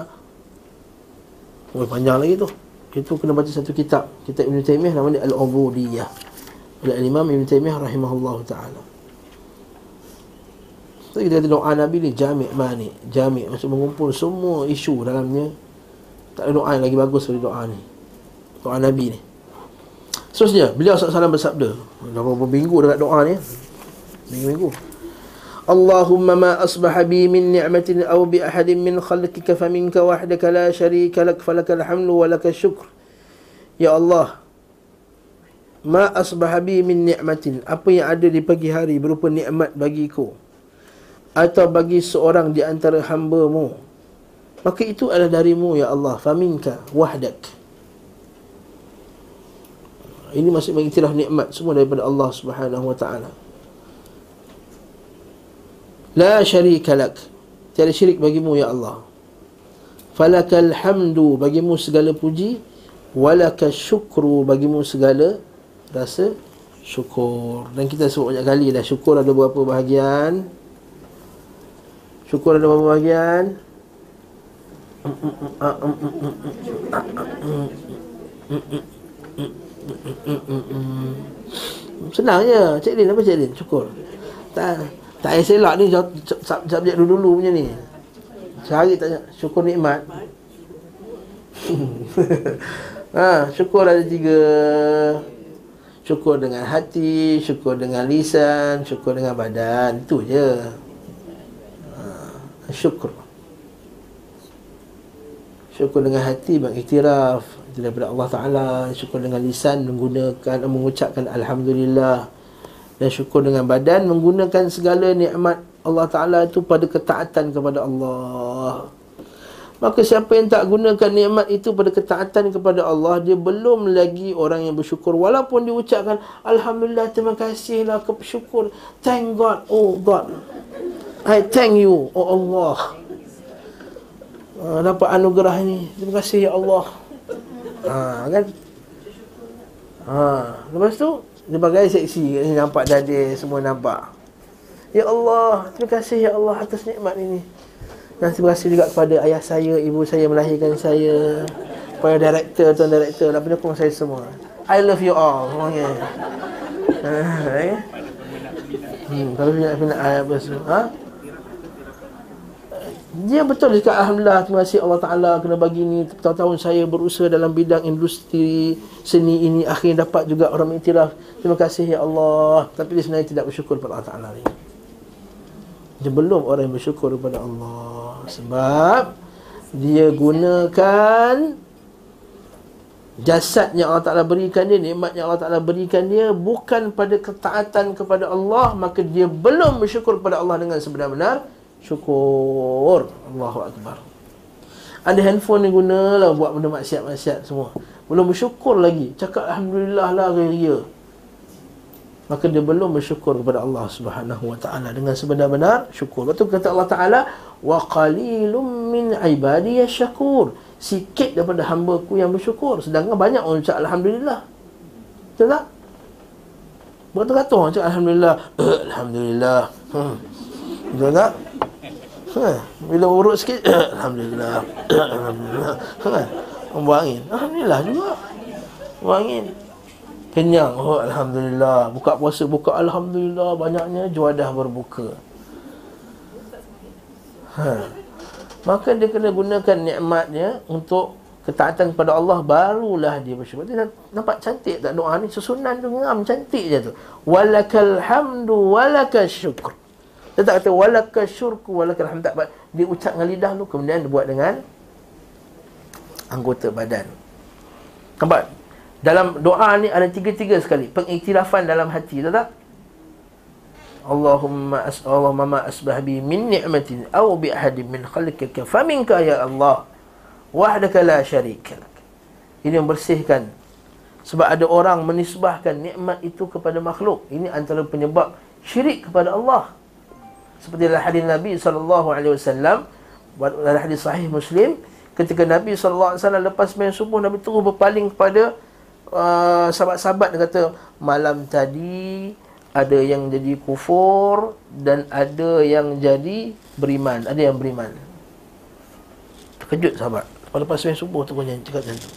Speaker 1: Oh, panjang lagi tu. Itu kena baca satu kitab, kitab Ibn Taymiyah namanya Al-Ubudiyah. Oleh Imam Ibn Taymiyah rahimahullah taala. So, kita kata doa Nabi ni jami' mani, jami' maksud mengumpul semua isu dalamnya. Tak ada doa yang lagi bagus dari doa ni. Doa Nabi ni. Seterusnya Beliau SAW bersabda Dah berapa minggu dekat doa ni Minggu-minggu Allahumma ma asbaha bi min ni'matin aw bi ahadin min khalqika faminka wahdaka la sharika lak falakal hamdu wa lakal syukr. Ya Allah Ma asbaha bi min ni'matin. Apa yang ada di pagi hari berupa nikmat bagiku. Atau bagi seorang di antara hamba-Mu. Maka itu adalah darimu ya Allah. Faminka wahdak. Ini masih mengiktiraf nikmat Semua daripada Allah subhanahu wa ta'ala. La syarika lak. Tiada syirik bagimu ya Allah. Falakal hamdu bagimu segala puji. Walaka syukru bagimu segala rasa syukur Dan kita sebut banyak kali dah Syukur ada beberapa bahagian Syukur ada beberapa bahagian Senang je Cik Lin apa Cik Lin? Syukur Tak tak payah selak ni subjek dulu-dulu punya ni. Cari tanya syukur nikmat. ha, syukur ada tiga. Syukur dengan hati, syukur dengan lisan, syukur dengan badan. Itu je. Ha, syukur. Syukur dengan hati mengiktiraf daripada Allah Taala. Syukur dengan lisan menggunakan mengucapkan alhamdulillah dan syukur dengan badan menggunakan segala nikmat Allah Taala itu pada ketaatan kepada Allah. Maka siapa yang tak gunakan nikmat itu pada ketaatan kepada Allah, dia belum lagi orang yang bersyukur walaupun dia ucapkan alhamdulillah terima kasihlah kesyukur. Thank God, oh God. I thank you, oh Allah. Uh, dapat anugerah ini. Terima kasih ya Allah. Ha, kan? Ha, lepas tu dia bagai seksi nampak dada semua nampak. Ya Allah, terima kasih ya Allah atas nikmat ini. Dan terima kasih juga kepada ayah saya, ibu saya melahirkan saya. Kepada director, tuan director, dan penyokong saya semua. I love you all. Semuanya. Ha, eh? Hmm, kalau pindah ayat apa semua. Ha? Dia betul cakap Alhamdulillah Terima kasih Allah Ta'ala Kena bagi ni Tahun-tahun saya berusaha Dalam bidang industri Seni ini Akhirnya dapat juga orang mengiktiraf Terima kasih ya Allah Tapi dia sebenarnya tidak bersyukur kepada Allah Ta'ala ni Dia belum orang yang bersyukur kepada Allah Sebab Dia gunakan Jasad yang Allah Ta'ala berikan dia Nikmat yang Allah Ta'ala berikan dia Bukan pada ketaatan kepada Allah Maka dia belum bersyukur kepada Allah Dengan sebenar-benar syukur. Allahu Akbar. Ada handphone ni guna lah buat benda maksiat-maksiat semua. Belum bersyukur lagi. Cakap Alhamdulillah lah ria maka dia belum bersyukur kepada Allah Subhanahu wa taala dengan sebenar-benar syukur. Betul kata Allah Taala wa qalilum min ibadi syakur. Sikit daripada hamba-Ku yang bersyukur sedangkan banyak orang cakap alhamdulillah. Betul tak? Betul-betul orang cakap alhamdulillah. alhamdulillah. Hmm. Betul tak? Ha, bila urut sikit alhamdulillah. alhamdulillah. Ha, buang angin. Alhamdulillah juga. Buang angin. Kenyang. Oh, alhamdulillah. Buka puasa buka alhamdulillah banyaknya juadah berbuka. Ha. Maka dia kena gunakan nikmatnya untuk ketaatan kepada Allah barulah dia bersyukur. Dia nampak cantik tak doa ni? Susunan tu ngam cantik je tu. Walakal hamdu walakal syukur. Dia tak kata walaka syurku walaka hamd dia ucap dengan lidah tu kemudian dia buat dengan anggota badan. Nampak? Dalam doa ni ada tiga-tiga sekali pengiktirafan dalam hati, tahu tak? Allahumma as Allahumma ma asbah bi min ni'matin aw bi ahadin min khalqika faminka ya Allah wahdaka la syarika. Ini membersihkan sebab ada orang menisbahkan nikmat itu kepada makhluk. Ini antara penyebab syirik kepada Allah seperti dalam hadis Nabi sallallahu alaihi wasallam dalam hadis sahih Muslim ketika Nabi sallallahu alaihi wasallam lepas sembahyang subuh Nabi terus berpaling kepada uh, sahabat-sahabat dia kata malam tadi ada yang jadi kufur dan ada yang jadi beriman. Ada yang beriman. Terkejut sahabat. Lepas sembahyang subuh tu punya cakap macam tu.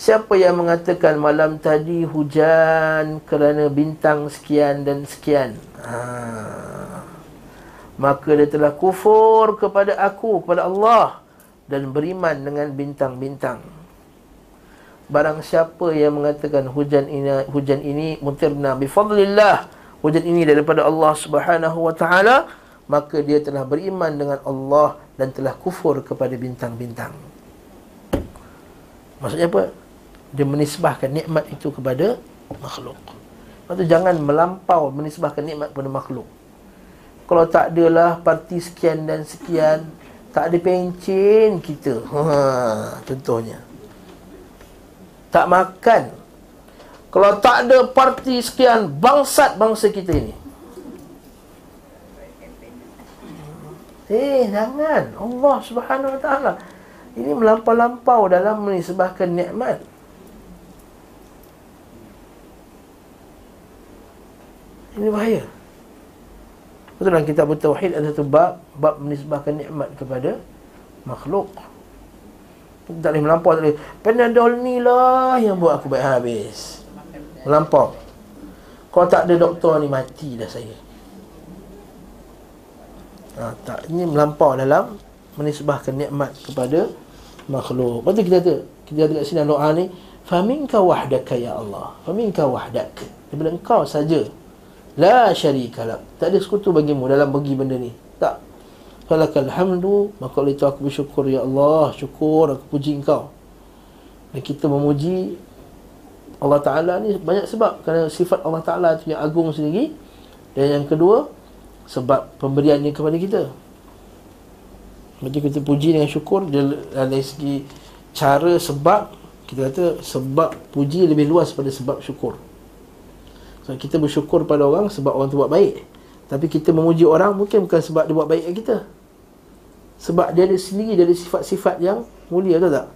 Speaker 1: Siapa yang mengatakan malam tadi hujan kerana bintang sekian dan sekian? Ha. Maka dia telah kufur kepada aku kepada Allah dan beriman dengan bintang-bintang. Barang siapa yang mengatakan hujan ini hujan ini mutirna bi fadlillah, hujan ini daripada Allah Subhanahu wa taala, maka dia telah beriman dengan Allah dan telah kufur kepada bintang-bintang. Maksudnya apa? Dia menisbahkan nikmat itu kepada makhluk. Maksudnya jangan melampau menisbahkan nikmat kepada makhluk. Kalau tak adalah parti sekian dan sekian, tak ada pencin kita. Ha, contohnya. Tak makan. Kalau tak ada parti sekian bangsat bangsa kita ini. Eh, jangan. Allah Subhanahu Wa Taala. Ini melampau-lampau dalam menisbahkan nikmat. Ini bahaya. Betul dalam kitab Tauhid ada satu bab bab menisbahkan nikmat kepada makhluk. Tak boleh melampau tak boleh. Panadol ni lah yang buat aku baik habis. Melampau. Kalau tak ada doktor ni mati dah saya ha, tak ini melampau dalam menisbahkan nikmat kepada makhluk. Lepas tu kita kata, kita kata kat sini doa ni, faminka wahdaka ya Allah. Faminka wahdak. Daripada engkau saja. La syarika lak. Tak ada sekutu bagimu dalam bagi benda ni. Tak. Falakal hamdu, maka oleh itu aku bersyukur ya Allah, syukur aku puji engkau. Dan kita memuji Allah Ta'ala ni banyak sebab. Kerana sifat Allah Ta'ala tu yang agung sendiri. Dan yang kedua sebab pemberiannya kepada kita. Macam kita puji dengan syukur. Dari segi cara sebab kita kata sebab puji lebih luas pada sebab syukur. So, kita bersyukur pada orang sebab orang tu buat baik. Tapi kita memuji orang mungkin bukan sebab dia buat baik kat kita sebab dia ada sendiri dia ada sifat-sifat yang mulia tu tak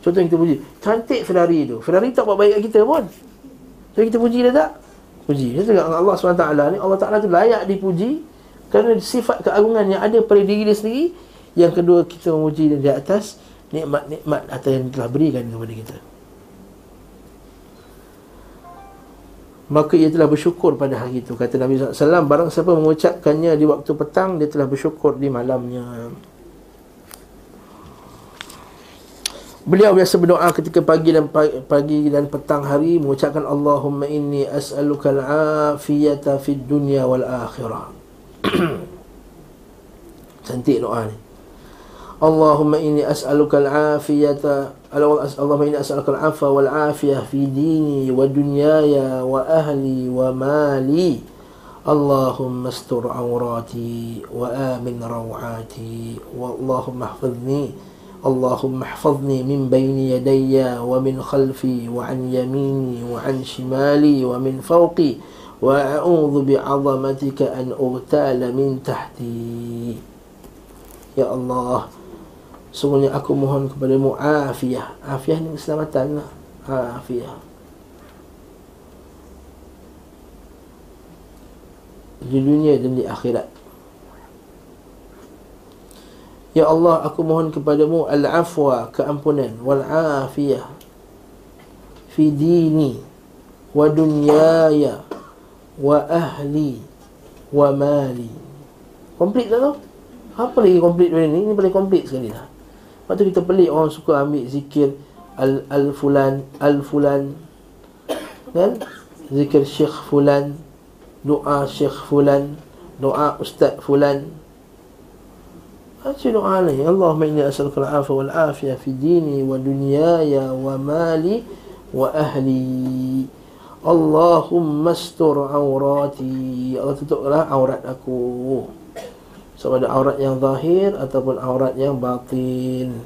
Speaker 1: contoh kita puji cantik Ferrari tu Ferrari tak buat baik kat kita pun jadi kita puji dia tak puji. Dia cakap Allah SWT ni, Allah Ta'ala tu layak dipuji kerana sifat keagungan yang ada pada diri dia sendiri. Yang kedua, kita memuji dia di atas nikmat-nikmat atas yang telah berikan kepada kita. Maka ia telah bersyukur pada hari itu. Kata Nabi SAW, barang siapa mengucapkannya di waktu petang, dia telah bersyukur di malamnya. Beliau biasa berdoa ketika pagi dan pagi dan petang hari mengucapkan Allahumma inni as'aluka al-afiyata fid dunya wal akhirah. Cantik doa ni. اللهم إني أسألك العافية اللهم إني أسألك العفو والعافية في ديني ودنياي وأهلي ومالي. اللهم استر عوراتي وآمن روعاتي واللهم احفظني اللهم احفظني من بين يدي ومن خلفي وعن يميني وعن شمالي ومن فوقي. وأعوذ بعظمتك أن أغتال من تحتي. يا الله. Sungguhnya aku mohon kepadamu afiah Afiah ni keselamatan lah Afiah Di dunia dan di akhirat Ya Allah aku mohon kepadamu al-afwa keampunan wal afiyah fi dini wa dunyaya wa ahli wa mali. Komplit tak tu? Apa lagi komplit dari ni? Ini paling komplit sekali lah. Lepas tu kita pelik orang suka ambil zikir al-fulan, al-fulan. Kan? Zikir syekh fulan, doa syekh fulan, doa ustaz fulan. Baca doa ni Allahumma inni as'aluka al-'afwa wal 'afiyah fi dini wa dunyaya wa mali wa ahli Allahumma astur awrati Allah tutuplah aurat aku Sama ada aurat yang zahir Ataupun aurat yang batin.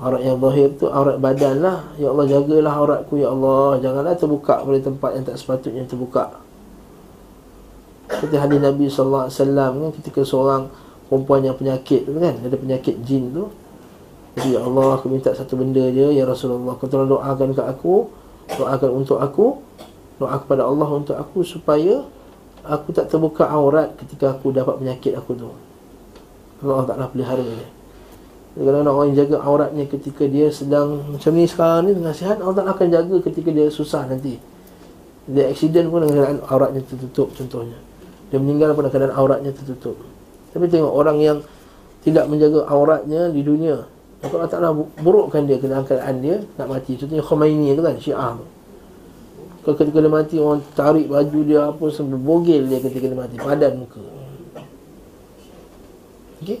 Speaker 1: Aurat yang zahir tu aurat badan lah. Ya Allah jagalah auratku Ya Allah. Janganlah terbuka pada tempat yang tak sepatutnya terbuka. Seperti hadis Nabi SAW kan Ketika seorang perempuan yang penyakit tu kan ada penyakit jin tu. Jadi ya Allah aku minta satu benda je ya Rasulullah. Kau tolong doakan ke aku doakan untuk aku doa kepada Allah untuk aku supaya aku tak terbuka aurat ketika aku dapat penyakit aku tu. Allah Ta'ala pelihara dia. Kadang-kadang orang yang jaga auratnya ketika dia sedang macam ni sekarang ni dengan sihat Allah Ta'ala akan jaga ketika dia susah nanti. Dia accident pun dengan keadaan auratnya tertutup contohnya. Dia meninggal pun dengan keadaan auratnya tertutup. Tapi tengok orang yang tidak menjaga auratnya di dunia Allah Ta'ala burukkan dia Kena keadaan dia Nak mati. Contohnya Khomeini tu kan Syiah tu ketika dia mati Orang tarik baju dia Apa Sampai bogel dia ketika dia mati. Padan muka. Okey?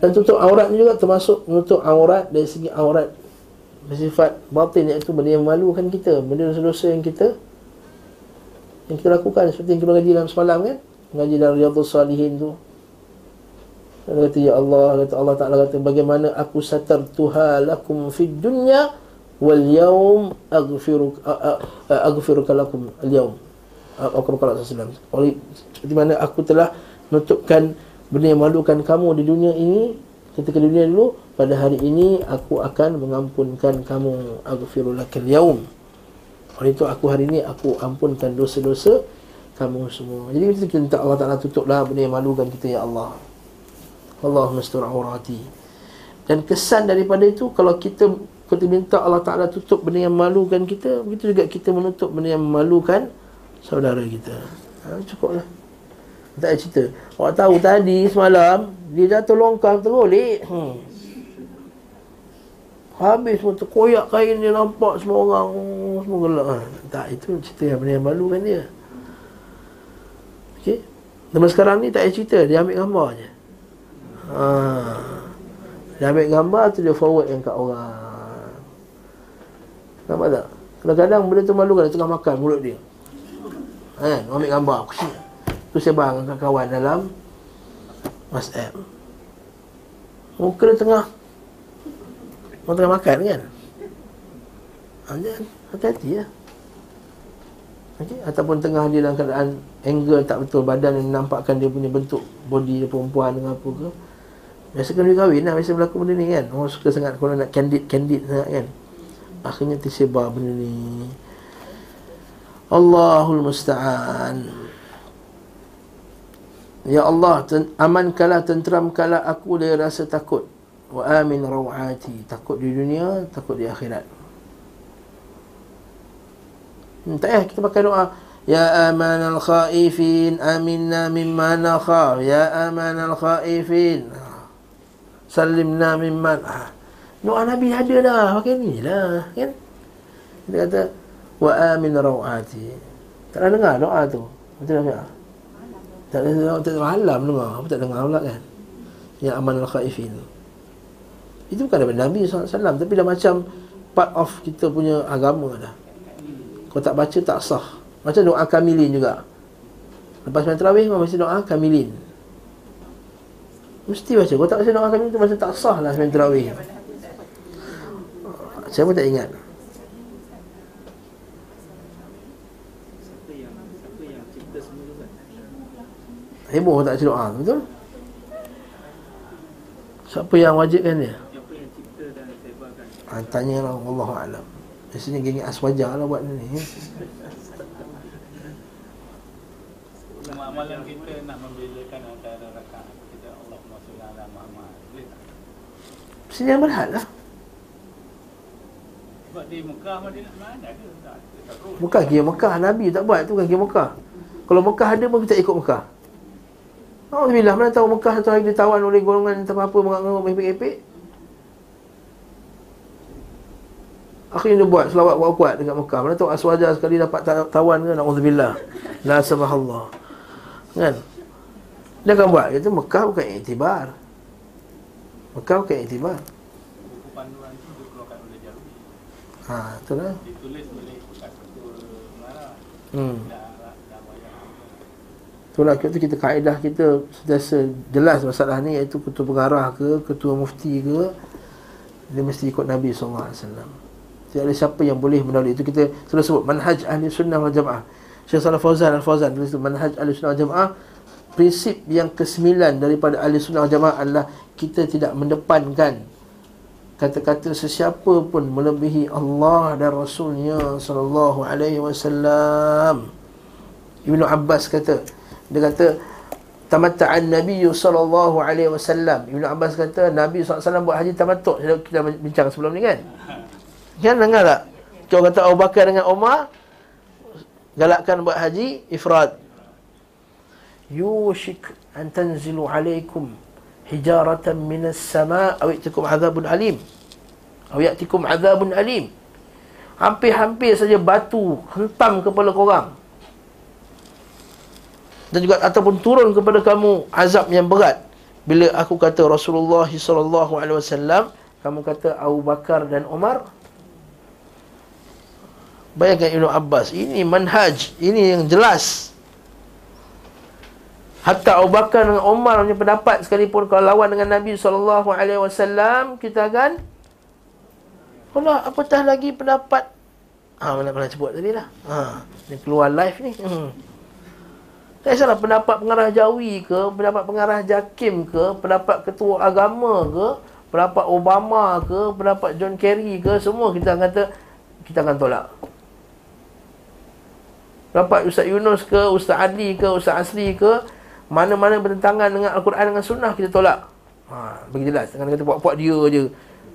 Speaker 1: Dan tutup aurat juga Termasuk menutup aurat Dari segi aurat Bersifat batin. Iaitu benda yang memalukan kita Benda dosa-dosa yang kita Yang kita lakukan. Seperti yang kita mengaji dalam semalam kan? Mengaji dalam Riyadhul Salihin tu. Dia kata ya Allah kata Allah Taala kata bagaimana aku satar tuha lakum fid dunya wal yaum aghfiru aghfiruka lakum al yaum aku kata sallallahu oleh seperti mana aku telah menutupkan benda yang malukan kamu di dunia ini ketika di dunia dulu pada hari ini aku akan mengampunkan kamu. Aghfiru lakal yaum oleh itu aku hari ini aku ampunkan dosa-dosa kamu semua. Jadi kita minta Allah Taala tutuplah benda yang malukan kita ya Allah. Allah mastur aurati. Dan kesan daripada itu kalau kita kita minta Allah Taala tutup benda yang malukan kita begitu juga kita menutup benda yang memalukan saudara kita. Ha, cukuplah. Tak ada cerita. Awak tahu tadi semalam dia jatuh longkang tergolik hmm. habis semua terkoyak kain dia nampak semua orang. Semua gelap ha. tak itu cerita yang benda yang malukan dia. Okey. Zaman sekarang ni tak ada cerita. Dia ambil gambar je. Ha. Dia ambil gambar tu dia forward yang kat orang Nampak tak? Kadang-kadang benda tu malu kan tengah makan mulut dia Kan? Ambil gambar Tu sebar dengan kawan dalam WhatsApp Muka dia tengah Orang tengah makan kan? Hati-hati ya okay? Ataupun tengah dia dalam keadaan Angle tak betul Badan yang nampakkan dia punya bentuk Body dia perempuan dengan apa ke Biasa kena kahwin lah Biasa berlaku benda ni kan Orang suka sangat Kalau nak candid-candid sangat kan Akhirnya tersebar benda ni. Allahul Musta'an. Ya Allah ten- Amankanlah Tenteramkanlah aku Dari rasa takut. Wa amin rawati. Takut di dunia Takut di akhirat. Hmm, Tak payah kita pakai doa. Ya aman al-khaifin Aminna mimma nakhaf Ya aman al-khaifin Salimna mimman ah. Doa Nabi ada dah Pakai ni lah kan? Dia kata Wa amin rawati. Tak nak dengar doa tu? Betul tak? Tak ada tak, tak, tak halam dengar. Apa tak dengar pula kan? Ya aman al-khaifin Itu bukan daripada Nabi SAW Tapi dah macam Part of kita punya agama dah. Kau tak baca tak sah. Macam doa kamilin juga. Lepas main terawih Mesti doa kamilin. Mesti baca. Kalau tak baca doa kami tu macam tak sah lah sembahyang tarawih. Saya pun tak ingat. Heboh tak baca doa betul? Siapa yang wajibkan dia?
Speaker 2: Siapa yang cipta dan sebarkan
Speaker 1: Ha, tanya lah Allah Alam Biasanya geng aswaja lah buat ni ya.
Speaker 2: Amalan kita nak membezakan antara rakaat kita Allah SWT Muhammad Boleh tak?
Speaker 1: Mesti yang berhad lah
Speaker 2: Sebab di Mekah Madinah mana ada tak
Speaker 1: kira Mekah Nabi tak buat tu kan kira Mekah. Kalau Mekah ada pun kita ikut Mekah. Alhamdulillah mana tahu Mekah satu hari ditawan oleh golongan entah apa menganggap mengepek-epek. Akhirnya dia buat selawat kuat-kuat dekat Mekah. Mana tahu aswaja sekali dapat ta- tawan ke? Na'udzubillah. La sabahallah Kan? Dia akan buat. Kata Mekah bukan iktibar. Mekah bukan iktibar
Speaker 2: buku panduan itu dikeluarkan oleh Jarumi
Speaker 1: Ha, itulah
Speaker 2: Ditulis oleh ketua
Speaker 1: Hmm. Itulah kita, kita kaedah kita sudah jelas masalah ni iaitu ketua pengarah ke, ketua mufti ke dia mesti ikut Nabi SAW Tidak ada siapa yang boleh melalui itu kita sudah sebut manhaj ahli sunnah wal jamaah. Syekh Salih Fauzan Al-Fauzan tulis itu manhaj ahli sunnah wal jamaah prinsip yang kesembilan daripada ahli sunnah wal jamaah adalah kita tidak mendepankan kata-kata sesiapa pun melebihi Allah dan Rasulnya sallallahu alaihi wasallam Ibnu Abbas kata dia kata tamatta'an Nabi sallallahu alaihi wasallam. Ibnu Abbas kata Nabi SAW buat haji tamattu'. Kita bincang sebelum ni kan. Kan dengar tak? Kau kata Abu Bakar dengan Umar galakkan buat haji ifrad. Yushik an tanzilu alaikum hijaratan minas sama' aw ya'tikum adzabun alim. Aw ya'tikum adzabun alim. Hampir-hampir saja batu hentam kepala korang. Dan juga ataupun turun kepada kamu azab yang berat. Bila aku kata Rasulullah sallallahu alaihi wasallam kamu kata Abu Bakar dan Umar. Bayangkan Ibn Abbas Ini manhaj Ini yang jelas Hatta Abu Bakar dan Umar punya pendapat Sekalipun kalau lawan dengan Nabi SAW Kita akan Allah apatah lagi pendapat? Ha mana pernah sebut tadi lah. Ha, Ni keluar live ni. Hmm. Tak salah pendapat pengarah Jawi ke Pendapat pengarah Jakim ke Pendapat ketua agama ke Pendapat Obama ke Pendapat John Kerry ke Semua kita kata Kita akan tolak. Dapat Ustaz Yunus ke, Ustaz Adli ke, Ustaz Asli ke Mana-mana bertentangan dengan Al-Quran dengan Sunnah kita tolak. Ha, Bagi jelas, jangan kata puak-puak dia je.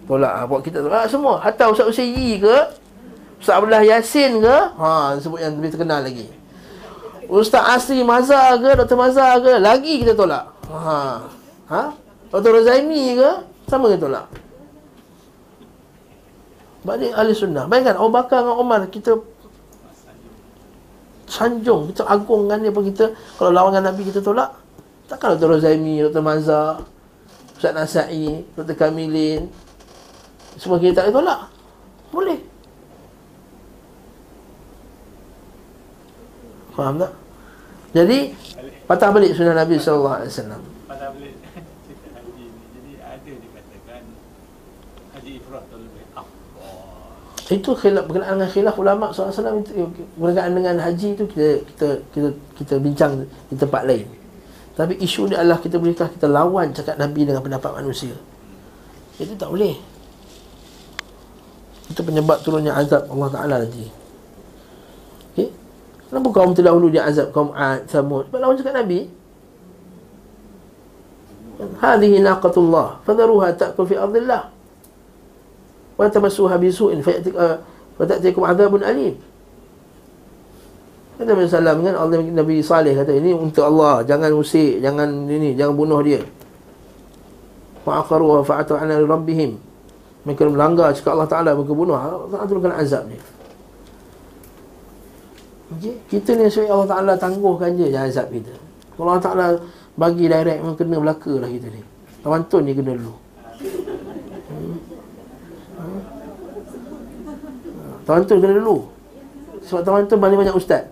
Speaker 1: Tolak, ha, puak kita tolak. Semua. Hatta Ustaz Usayyi ke? Ustaz Abdullah Yasin ke? Ha, Sebut yang lebih terkenal lagi. Ustaz Asli Mazhar ke, Dr. Mazhar ke? Lagi kita tolak. Ha. Ha? Dr. Rozaimi ke? Sama kita tolak. Balik ahli sunnah. Bayangkan Abu Bakar dengan Umar Kita sanjung kita agungkan dia pun kita kalau lawan dengan Nabi kita tolak takkan Dr. Rozaimi, Dr. Mazhar Ustaz Nasai, Dr. Kamilin semua kita tak tolak boleh faham tak? jadi patah balik sunnah Nabi SAW
Speaker 2: cerita haji ni Jadi ada dikatakan Haji Ifrah tu lebih afdal
Speaker 1: itu khilaf berkenaan dengan khilaf ulama SAW itu berkenaan dengan haji itu kita kita kita kita bincang di tempat lain. Tapi isu ni adalah kita bolehkah kita lawan cakap Nabi dengan pendapat manusia. Itu tak boleh. Itu penyebab turunnya azab Allah Taala nanti. Okey. Kenapa kaum terdahulu dia azab kaum Ad, Samud? Sebab lawan cakap Nabi. Hadhihi naqatullah, fadharuha ta'kul fi ardillah. Wa tamassuha bisu'in fayatik uh, fatatikum adzabun alim. Nabi Sallam kan Allah Nabi Saleh kata ini untuk Allah jangan usik jangan ini jangan bunuh dia. Wa aqaru wa fa'atu ala rabbihim. Mereka melanggar cakap Allah Taala mereka bunuh. Allah turunkan azab ni. Okay. Kita ni sesuai Allah Ta'ala tangguhkan je azab kita Kalau Allah Ta'ala bagi direct memang kena belaka lah kita ni Taman Tun ni kena dulu Taman Tun kena dulu. Sebab Taman Tun paling banyak ustaz.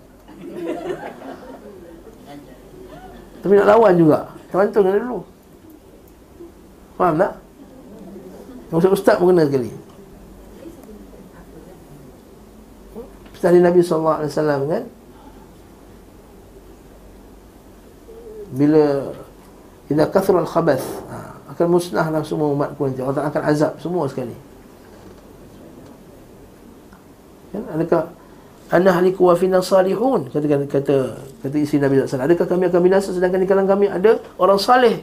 Speaker 1: Tapi nak lawan juga. Taman Tun kena dulu. Faham tak? Ustaz-ustaz pun kena sekali. Ustaz Nabi SAW kan? Bila Bila kathur al-khabath ha, Akan musnahlah semua umat pun Allah akan azab semua sekali kan adakah ana haliku wa fina salihun kata kata kata, kata isi Nabi SAW adakah kami akan binasa sedangkan di kalangan kami ada orang saleh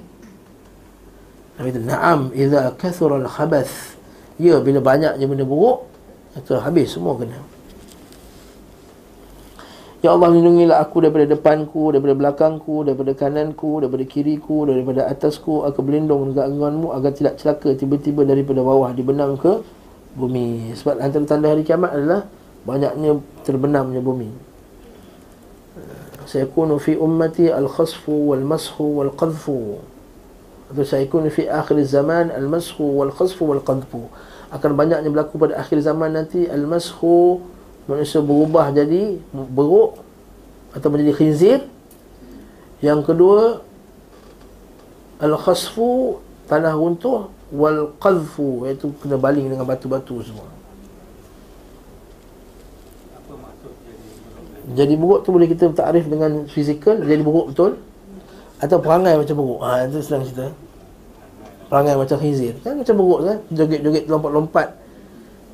Speaker 1: Nabi itu na'am idza kathura al-khabath ya bila banyaknya benda buruk itu habis semua kena Ya Allah lindungilah aku daripada depanku, daripada belakangku, daripada kananku, daripada kiriku, daripada atasku. Aku berlindung dekat genggamanmu agar tidak celaka tiba-tiba daripada bawah dibenam ke bumi. Sebab antara tanda hari kiamat adalah banyaknya terbenamnya bumi. Sayakunu fi ummati al-khasfu wal-mashu wal-qadhfu. Atau sayakunu fi akhir zaman al-mashu wal-khasfu wal-qadhfu. Akan banyaknya berlaku pada akhir zaman nanti al-mashu manusia berubah jadi beruk atau menjadi khinzir. Yang kedua al-khasfu tanah runtuh wal qadhfu iaitu kena baling dengan batu-batu semua.
Speaker 2: Apa maksud jadi buruk?
Speaker 1: Jadi buruk tu boleh kita takrif dengan fizikal jadi buruk betul atau perangai macam buruk. Ha itu senang cerita. Perangai macam khinzir. Kan macam buruk kan? Joget-joget lompat-lompat.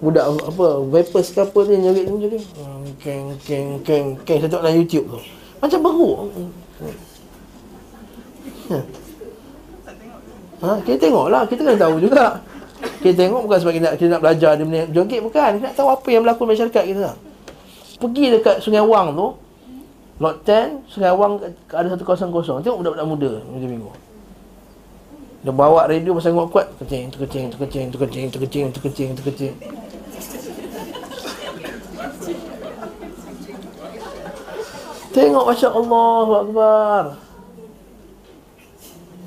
Speaker 1: Budak apa vapers ke apa ni joget ni jadi. Hmm, Keng keng keng keng saya tengok dalam YouTube tu. Macam buruk. Ha. Ha, kita tengoklah, kita kena tahu juga. Kita tengok bukan sebab kita nak, kita nak belajar dia joget bukan. Kita nak tahu apa yang berlaku masyarakat kita. Pergi dekat Sungai Wang tu. Lot 10, Sungai Wang ada satu kawasan kosong. Tengok budak-budak muda minggu minggu. Dia bawa radio pasal kuat-kuat Kecing, terkecing, terkecing, terkecing, terkecing, terkecing, terkecing Tengok Masya Allah Akbar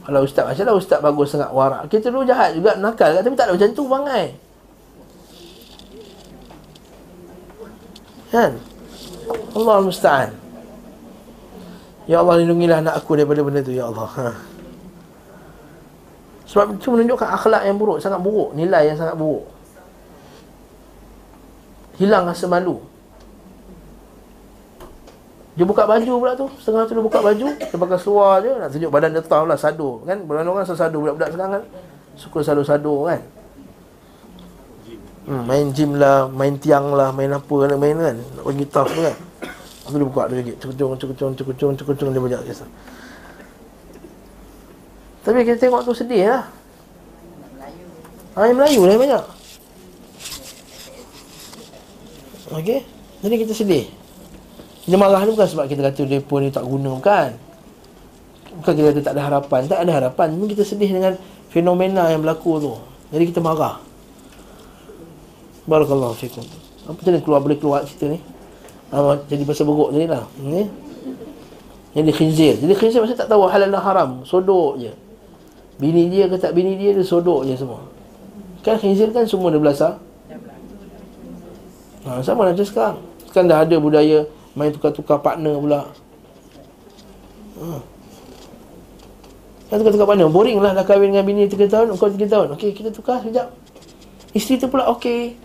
Speaker 1: Kalau ustaz Masya Allah Ustaz bagus sangat warak Kita dulu jahat juga Nakal Tapi tak ada macam tu bangai Kan? Allah Musta'an. Ya Allah lindungilah anak aku daripada benda tu Ya Allah. Ha. Sebab itu menunjukkan akhlak yang buruk Sangat buruk. Nilai yang sangat buruk. Hilang rasa malu. Dia buka baju pula tu. Setengah tu dia buka baju Dia pakai seluar je. Nak tunjuk badan dia tahu lah Sado kan? Bulan orang sadu Budak-budak sekarang kan? Suka sadu-sadu kan hmm, Main gym lah Main tiang lah Main apa nak main kan. Nak pergi tough tu kan. Aku dia buka dia gigit Cukung, cukung, cukung, cukung, cukung Dia banyak kisah. Tapi kita tengok tu sedih lah. Ha, yang Melayu lah banyak. Okey Jadi kita sedih. Dia marah ni bukan sebab kita kata mereka ni tak guna Bukan. Bukan kita kata tak ada harapan. Tak ada harapan. Mungkin kita sedih dengan Fenomena yang berlaku tu. Jadi kita marah Barakallahu fikum. Apa macam keluar boleh keluar cerita ni? Ah, Jadi pasal beruk tadi lah ni? Jadi khinzir. Jadi khinzir maksudnya tak tahu halal dan haram. Sodok je. Bini dia ke tak bini dia Dia sodok je semua. Kan khinzir kan semua dia belasah. Ha, Sama macam sekarang. Kan dah ada budaya Main tukar-tukar partner pula. Ha. Kan tukar-tukar partner. Boring lah dah kahwin dengan bini 3 tahun Kau 3 tahun. Okey kita tukar sekejap. Isteri tu pula okey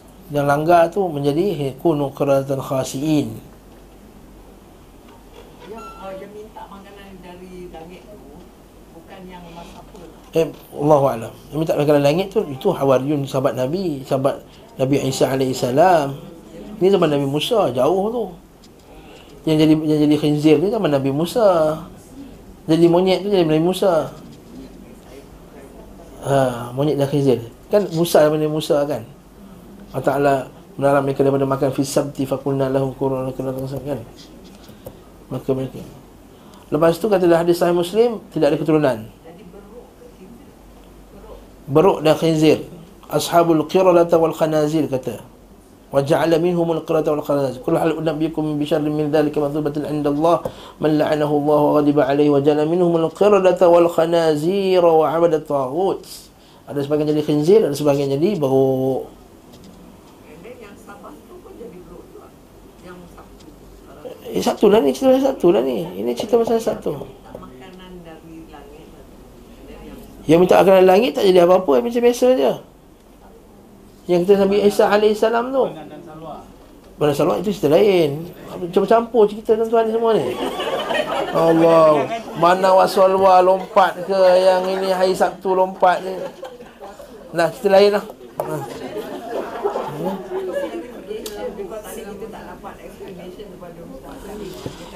Speaker 1: yang langgar tu menjadi kunu qiratan khasiin. Eh, Allah alam. Yang minta makanan langit tu itu Hawariyun sahabat Nabi, sahabat Nabi Isa alaihi salam. Ini zaman Nabi Musa jauh tu. Yang jadi yang jadi khinzir ni zaman Nabi Musa. Jadi monyet tu jadi Nabi Musa. Ha, monyet dah khinzir. Kan Musa zaman Nabi Musa kan. Allah Taala melarang mereka daripada makan fi sabti faqulna lahum qurun kan. Maka mereka Lepas tu kata hadis sahih Muslim tidak ada keturunan. Beruk dan khinzir. Ashabul qiradata wal khanazir kata. وجعل منهم القردة والخنازير كل هل أنبئكم بشر من ذلك مثوبة عند الله من لعنه الله وغضب عليه وجعل منهم القردة والخنازير وعبد الطاغوت ada sebagian jadi khinzir ada sebagian jadi beruk Eh, satu lah ni cerita satu lah ni. Ini cerita pasal satu. Yang minta makanan langit tak jadi apa-apa Macam biasa je. Yang kita Nabi Isa AS tu. Bandar Salwa itu cerita lain. Campur-campur cerita tuan-tuan ni semua ni. Allah. Mana wasalwa lompat ke Yang ini hari Sabtu lompat ni. Nah cerita lain lah. Nah.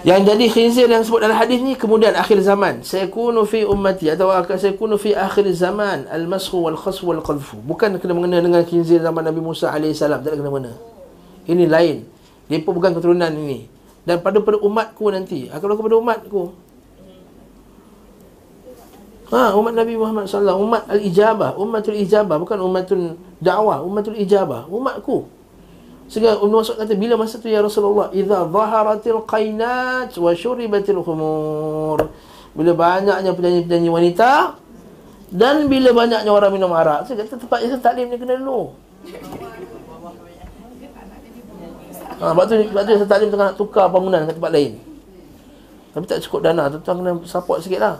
Speaker 1: Yang jadi khinzir yang sebut dalam hadis ni kemudian akhir zaman. Saya kunu fi ummati atau akan saya kunu fi akhir zaman al-mashu wal khasfu wal qadhfu. Bukan kena mengena dengan khinzir zaman Nabi Musa alaihi salam, tak kena mengena. Ini lain. Dia pun bukan keturunan ini. Dan pada pada umatku nanti, akan berlaku pada umatku. Ha, umat Nabi Muhammad sallallahu umat al-ijabah, umatul ijabah bukan umatul dakwah, umatul ijabah, umatku. Sehingga Ibn Mas'ud kata bila masa tu ya Rasulullah idza zaharatil qainat wa syuribatil khumur bila banyaknya penyanyi-penyanyi wanita dan bila banyaknya orang minum arak. Saya kata tempat yang taklim ni kena dulu. Ha, sebab tu, sebab tu saya taklim tengah nak tukar bangunan ke tempat lain. Tapi tak cukup dana, tu tuan kena support sikit lah.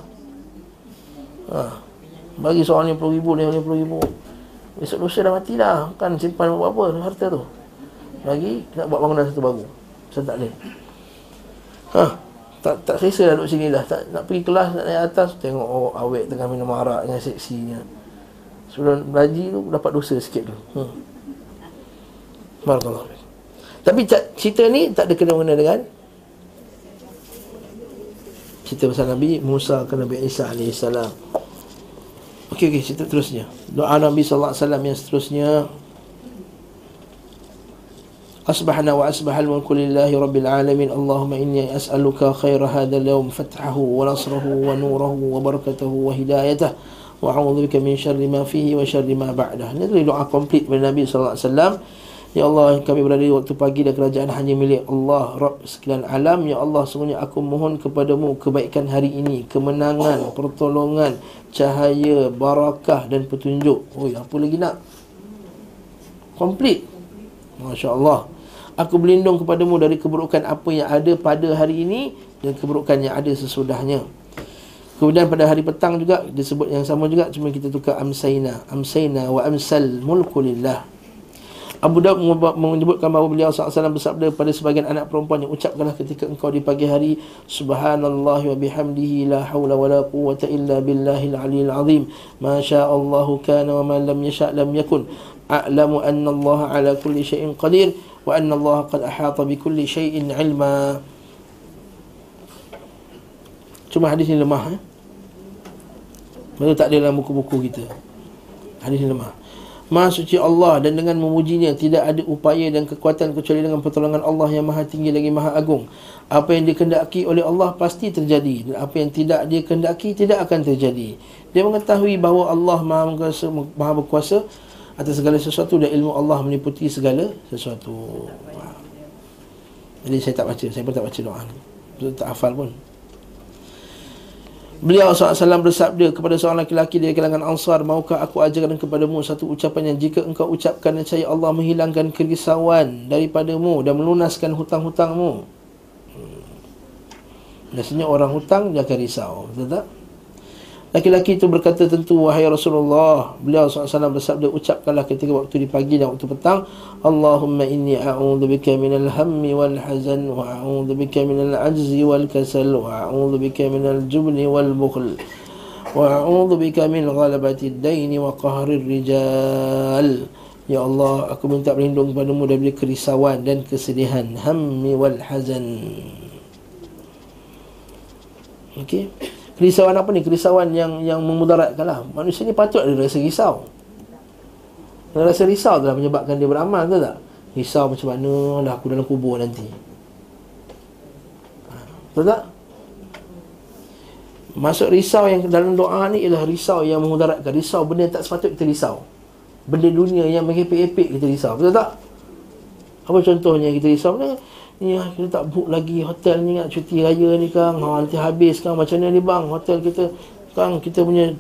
Speaker 1: Ha. Bagi seorang RM50,000, RM50,000 Besok dosa dah mati dah Kan simpan apa-apa harta tu lagi nak buat bangunan satu baru. Saya tak boleh. Ha. tak tak selesa dah duduk sini dah tak nak pergi kelas nak naik atas tengok oh awek tengah minum arak dengan seksinya. Sebelum belaji tu dapat dosa sikit tu. Hmm. Barakallahu tapi cerita ni tak ada kena-mena dengan cerita pasal Nabi Musa ke Nabi Isa AS Okey, okey, cerita terusnya. Doa Nabi SAW yang seterusnya أصبحنا وأصبح الملك لله رب العالمين اللهم إني أسألك خير هذا اليوم فتحه ونصره ونوره وبركته وهدايته وأعوذ بك من شر ما فيه وشر ما بعده Ini doa komplit dari Nabi SAW Ya Allah kami berada di waktu pagi dan kerajaan hanya milik Allah Rabb sekalian alam Ya Allah sungguhnya aku mohon kepadamu kebaikan hari ini Kemenangan, pertolongan, cahaya, barakah dan petunjuk Oh apa lagi nak? Komplit Masya Allah Aku berlindung kepadamu dari keburukan apa yang ada pada hari ini dan keburukan yang ada sesudahnya. Kemudian pada hari petang juga disebut yang sama juga cuma kita tukar amsayna, amsayna wa amsal mulku lillah. Abu Daud menyebutkan bahawa beliau SAW bersabda pada sebagian anak perempuan yang ucapkanlah ketika engkau di pagi hari Subhanallah wa bihamdihi la hawla wa la quwata illa billahil aliyil azim Ma sya'allahu kana wa ma lam yasha' lam yakun A'lamu anna Allah ala kulli syai'in qadir wa anna Allah qad ahata bi kulli shay'in ilma. Cuma hadis ini lemah eh? Maksudnya tak ada dalam buku-buku kita? Hadis ini lemah. Maha suci Allah dan dengan memujinya Tidak ada upaya dan kekuatan kecuali dengan pertolongan Allah yang maha tinggi lagi maha agung. Apa yang dikendaki oleh Allah pasti terjadi Dan apa yang tidak dikendaki tidak akan terjadi. Dia mengetahui bahawa Allah maha berkuasa, maha berkuasa atas segala sesuatu dan ilmu Allah meliputi segala sesuatu. Jadi saya tak baca, saya pun tak baca doa ni. Tak hafal pun. Beliau SAW bersabda kepada seorang lelaki dari kalangan Ansar, Maukah aku ajarkan kepadamu satu ucapan yang jika engkau ucapkan saya Allah menghilangkan kerisauan daripadamu dan melunaskan hutang-hutangmu. Hmm. Biasanya orang hutang dia akan risau. Betul tak? Laki-laki itu berkata tentu wahai Rasulullah. Beliau SAW bersabda ucapkanlah ketika waktu di pagi dan waktu petang Allahumma inni a'udhu bika minal hammi wal hazan Wa a'udhu bika minal ajzi wal kasal Wa a'udhu bika minal jubni wal bukhl Wa a'udhu bika min ghalabati daini wa qahrir rijal Ya Allah, aku minta berlindung kepadamu dari kerisauan dan kesedihan Hammi wal hazan. Okey Kerisauan apa ni? Kerisauan yang yang memudaratkan lah Manusia ni patut ada rasa risau Yang rasa risau telah menyebabkan dia beramal ke tak? Risau macam mana lah aku dalam kubur nanti Betul tak? Masuk risau yang dalam doa ni ialah risau yang memudaratkan Risau benda yang tak sepatut kita risau Benda dunia yang mengepek-epek kita risau Betul tak? Apa contohnya kita risau? Benda Ni ya, kita tak book lagi hotel ni nak cuti raya ni kang. Ha nanti habis kang. Macam ni ni bang? Hotel kita kang kita punya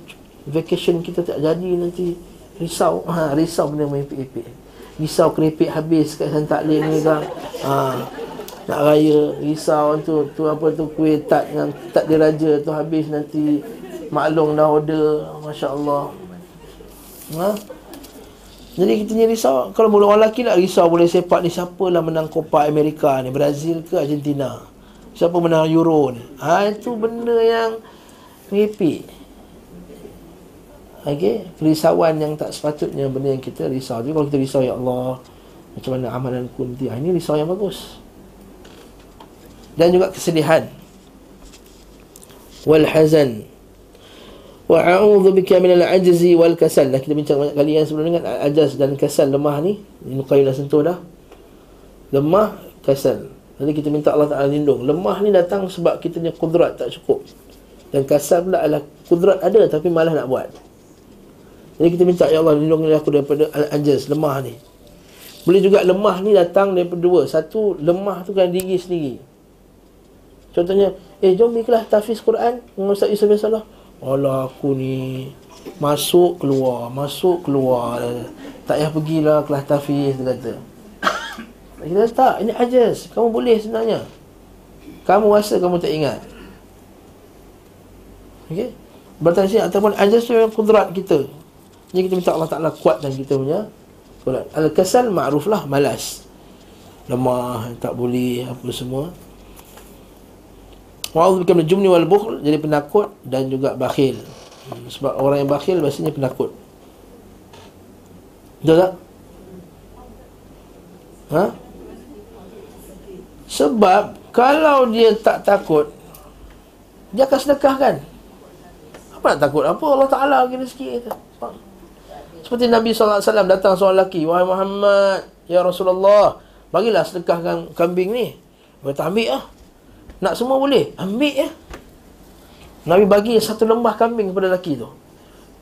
Speaker 1: vacation kita tak jadi nanti. Risau. Ha risau benda main epek Risau keripik habis kat Santak Lane ni kang. Ha nak raya. Risau tu tu apa tu kuih tak yang tak diraja tu habis nanti. Maklum dah order. masya-Allah. Ha jadi kita ni risau Kalau boleh orang lelaki nak risau Boleh sepak ni Siapalah menang Copa Amerika ni? Brazil ke Argentina? Siapa menang Euro ni? Ha, Itu benda yang Ngipik Okay Kerisauan yang tak sepatutnya Benda yang kita risau. Jadi kalau kita risau Ya Allah Macam mana amalanku nanti? Ha, Ini risau yang bagus. Dan juga kesedihan. Walhazan Wa a'udzu bika minal ajzi wal kasal. Dah kita bincang banyak kali yang sebelum dengan ajaz dan kasal lemah ni. Ini qayyim dah sentuh dah. Lemah, kasal. Jadi kita minta Allah Taala lindung. Lemah ni datang sebab kita punya kudrat tak cukup. Dan kasal pula adalah kudrat ada tapi malah nak buat. Jadi kita minta ya Allah lindungilah aku daripada al-ajaz, lemah ni. Boleh juga lemah ni datang daripada dua. Satu, lemah tu kan diri sendiri. Contohnya, eh jom iklah tahfiz Quran dengan Ustaz Yusuf Salah. Alah aku ni Masuk keluar Masuk keluar. Tak payah pergilah kelas tafiz Dia kata. Kita kata tak Ini ajas Kamu boleh sebenarnya. Kamu rasa kamu tak ingat. Okey? Bertanya Ataupun ajas tu yang kudrat kita. Jadi kita minta Allah Ta'ala kuatkan kita punya Al-kasal ma'ruf lah Malas. Lemah Tak boleh Apa semua Wa'udhu bika min jumni wal bukhl Jadi penakut dan juga bakhil hmm, Sebab orang yang bakhil biasanya penakut Betul tak? Ha? Sebab Kalau dia tak takut Dia akan sedekah kan? Apa nak takut? Apa Allah Ta'ala bagi rezeki kita? Seperti Nabi SAW datang seorang lelaki Wahai Muhammad Ya Rasulullah Bagilah sedekahkan kambing ni Kata ambil lah nak semua boleh? Ambil ya. Nabi bagi satu lembah kambing kepada lelaki tu.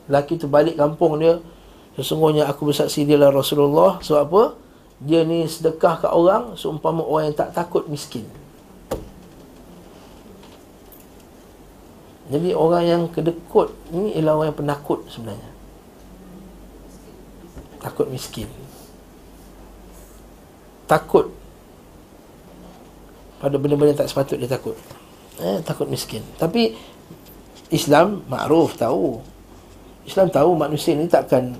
Speaker 1: Lelaki tu balik kampung dia Sesungguhnya aku bersaksi dia lah Rasulullah. Sebab apa? Dia ni sedekah ke orang Seumpama orang yang tak takut miskin. Jadi orang yang kedekut Ini ialah orang yang penakut sebenarnya. Takut miskin. Takut pada benda-benda tak sepatut dia takut. Eh, takut miskin. Tapi Islam makruf tahu. Islam tahu manusia ni takkan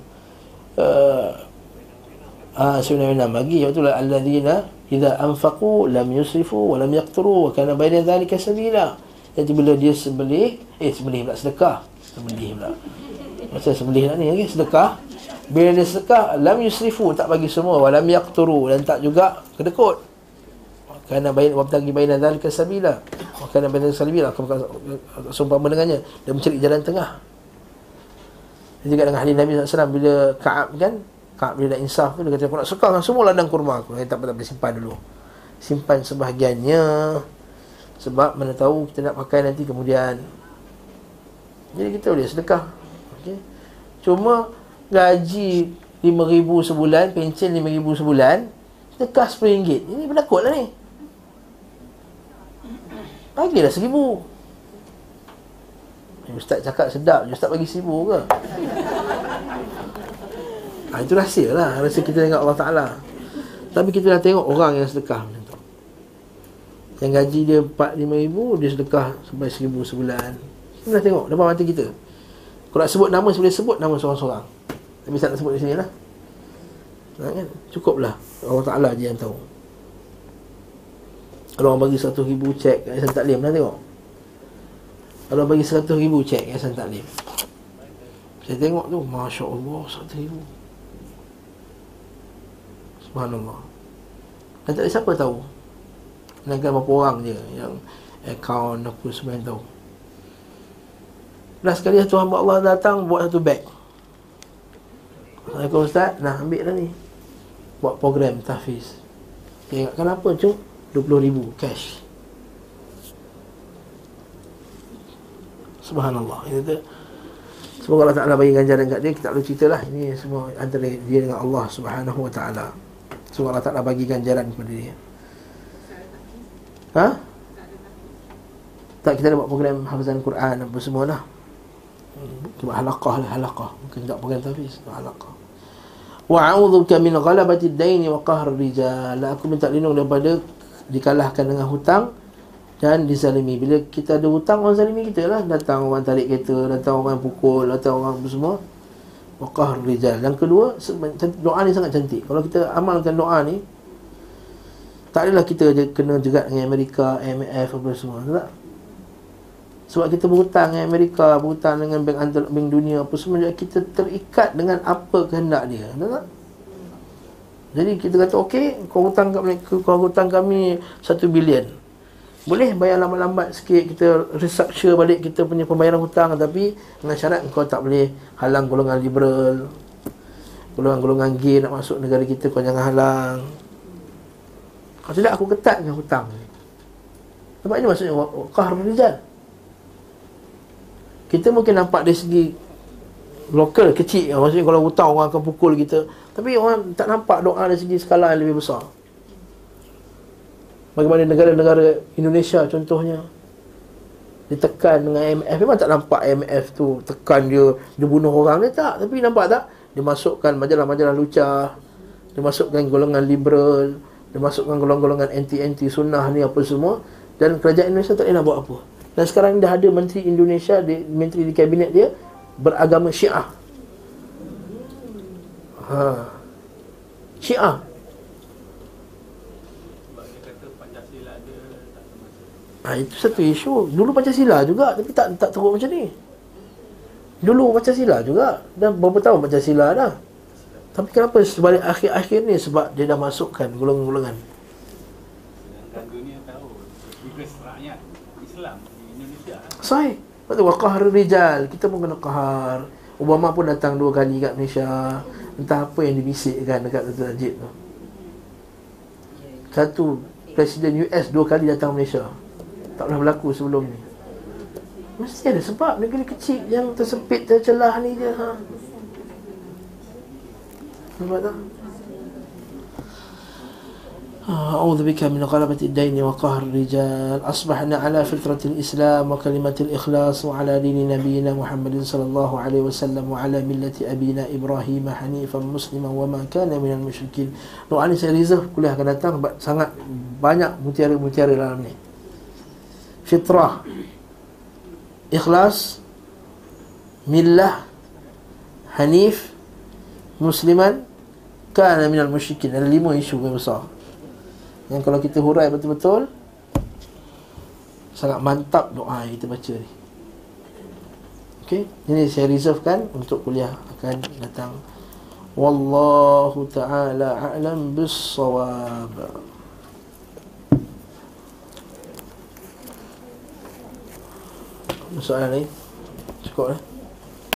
Speaker 1: uh, ah sebenarnya bagi iaitu alladzina idza anfaqu lam yusrifu wa lam yaqturu wa kana bayna dhalika sabila. Jadi bila dia sembelih eh sembelih pula sedekah. Sembelih pula. Macam sembelih nak ni okay? sedekah. Bila dia sedekah lam yusrifu tak bagi semua wa lam yaqturu dan tak juga kedekut kerana bain wabtagi baina dzalika sabila. Wa kana baina sabila. Seumpama dengannya. Dia mencari jalan tengah. Juga dengan hadis Nabi SAW bila Ka'ab kan Ka'ab bila nak insaf dia kata aku nak sekarang semua ladang kurma aku. Eh, tak apa tak boleh simpan dulu. Simpan sebahagiannya. Sebab mana tahu kita nak pakai nanti kemudian. Jadi kita boleh sedekah. Okay. cuma gaji RM5,000 sebulan pencen RM5,000 sebulan sedekah RM10 ini penakut lah ni Bagilah seribu. Ustaz cakap sedap Ustaz bagi seribu ke? Ha, Itu rahsia lah. Rahsia kita dengan Allah Ta'ala. Tapi kita dah tengok orang yang sedekah macam tu. Yang gaji dia 4-5 ribu Dia sedekah sampai seribu sebulan. Kita dah tengok depan mata kita. Kalau nak sebut nama Boleh sebut nama seorang-seorang. Tapi saya nak sebut di sini lah. Kan? Cukup lah Allah Ta'ala je yang tahu kalau orang bagi 100 ribu cek Yayasan Taklim Dah tengok? Kalau bagi 100 ribu cek Yayasan Taklim. Saya tengok tu Masya Allah 100 ribu. Subhanallah. Dan tak ada siapa tahu. Melainkan beberapa orang je Yang account apa semua yang tahu. Last sekali satu hamba Allah datang Buat satu bag. Assalamualaikum Ustaz. Nah ambil dah ni. Buat program tahfiz. Dia ingatkan apa cuk 20 ribu cash. Subhanallah. Ini tu Semoga Allah Ta'ala bagi ganjaran kat dia. Kita tak perlu cerita lah. Ini semua antara dia dengan Allah Subhanahu Wa Ta'ala. Semoga Allah Ta'ala bagi ganjaran kepada dia. Ha? Tak kita ada buat program Hafizan Quran Apa semua lah Cuma halaqah lah halaqah. Mungkin tak program tapi Halaqah. Wa a'udhuka min ghalabati daini wa qahr rijal. Aku minta lindung daripada dikalahkan dengan hutang dan dizalimi. Bila kita ada hutang orang zalimi kita lah. Datang orang tarik kereta datang orang pukul datang orang apa semua. Waqah rijal. Yang kedua doa ni sangat cantik. Kalau kita amalkan doa ni tak adalah kita kena jegat dengan Amerika IMF apa semua tak sebab kita berhutang dengan Amerika berhutang dengan bank antar bank dunia apa semua kita terikat dengan apa kehendak dia tak jadi kita kata okey kau hutang kami kau hutang kami 1 bilion. Boleh bayar lambat-lambat sikit kita restructure balik kita punya pembayaran hutang tapi dengan syarat kau tak boleh halang golongan liberal. Golongan-golongan gay nak masuk negara kita kau jangan halang. Kalau tidak aku ketat dengan hutang ni. Sebab ini maksudnya qahar rijal. Kita mungkin nampak dari segi lokal kecil. Maksudnya kalau hutang orang akan pukul kita. Tapi orang tak nampak doa dari segi skala yang lebih besar. Bagaimana negara-negara Indonesia contohnya ditekan dengan IMF memang tak nampak IMF tu tekan dia dia bunuh orang. Dia tak tapi nampak tak? Dia masukkan majalah-majalah lucah dia masukkan golongan liberal dia masukkan golongan-golongan anti-anti sunnah ni apa semua. Dan kerajaan Indonesia tak nak buat apa. Dan sekarang dah ada menteri Indonesia di, menteri di kabinet dia beragama Syiah. Ha. Syiah. ha, Itu satu isu. Dulu Pancasila juga Tapi tak tak teruk macam ni. Dulu Pancasila juga. Dah berapa tahun Pancasila dah? Tapi kenapa sebalik akhir-akhir ni? Sebab dia dah masukkan golongan-golongan.
Speaker 2: Sedangkan dunia tahu rakyat Islam di Indonesia
Speaker 1: Sahih Lepas tu Waqahar rijal. Kita pun kena qahar. Obama pun datang dua kali kat Malaysia. Entah apa yang dibisikkan dekat Datuk Najib tu. Satu Presiden US dua kali datang Malaysia. Tak pernah berlaku sebelum ni. Mesti ada sebab negeri kecil yang tersempit tercelah ni je ha. Nampak tak? آه، أعوذ بك من غلبة الدين وقهر الرجال. أصبحنا على فطرة الإسلام وكلمة الإخلاص وعلى دين نبينا محمد صلى الله عليه وسلم وعلى ملة أبينا إبراهيم حنيفا مسلما وما كان من المشركين. Doa ni saya reserve kuliah akan datang sangat banyak mutiara-mutiara dalam ni fitrah ikhlas millah hanif musliman kana minal musyrikin. Ada yang kalau kita hurai betul-betul Sangat mantap doa yang kita baca ni Okey, ini saya reservekan untuk kuliah akan datang. Wallahu taala a'lam bis-shawab. Soalan lain? Cukup eh?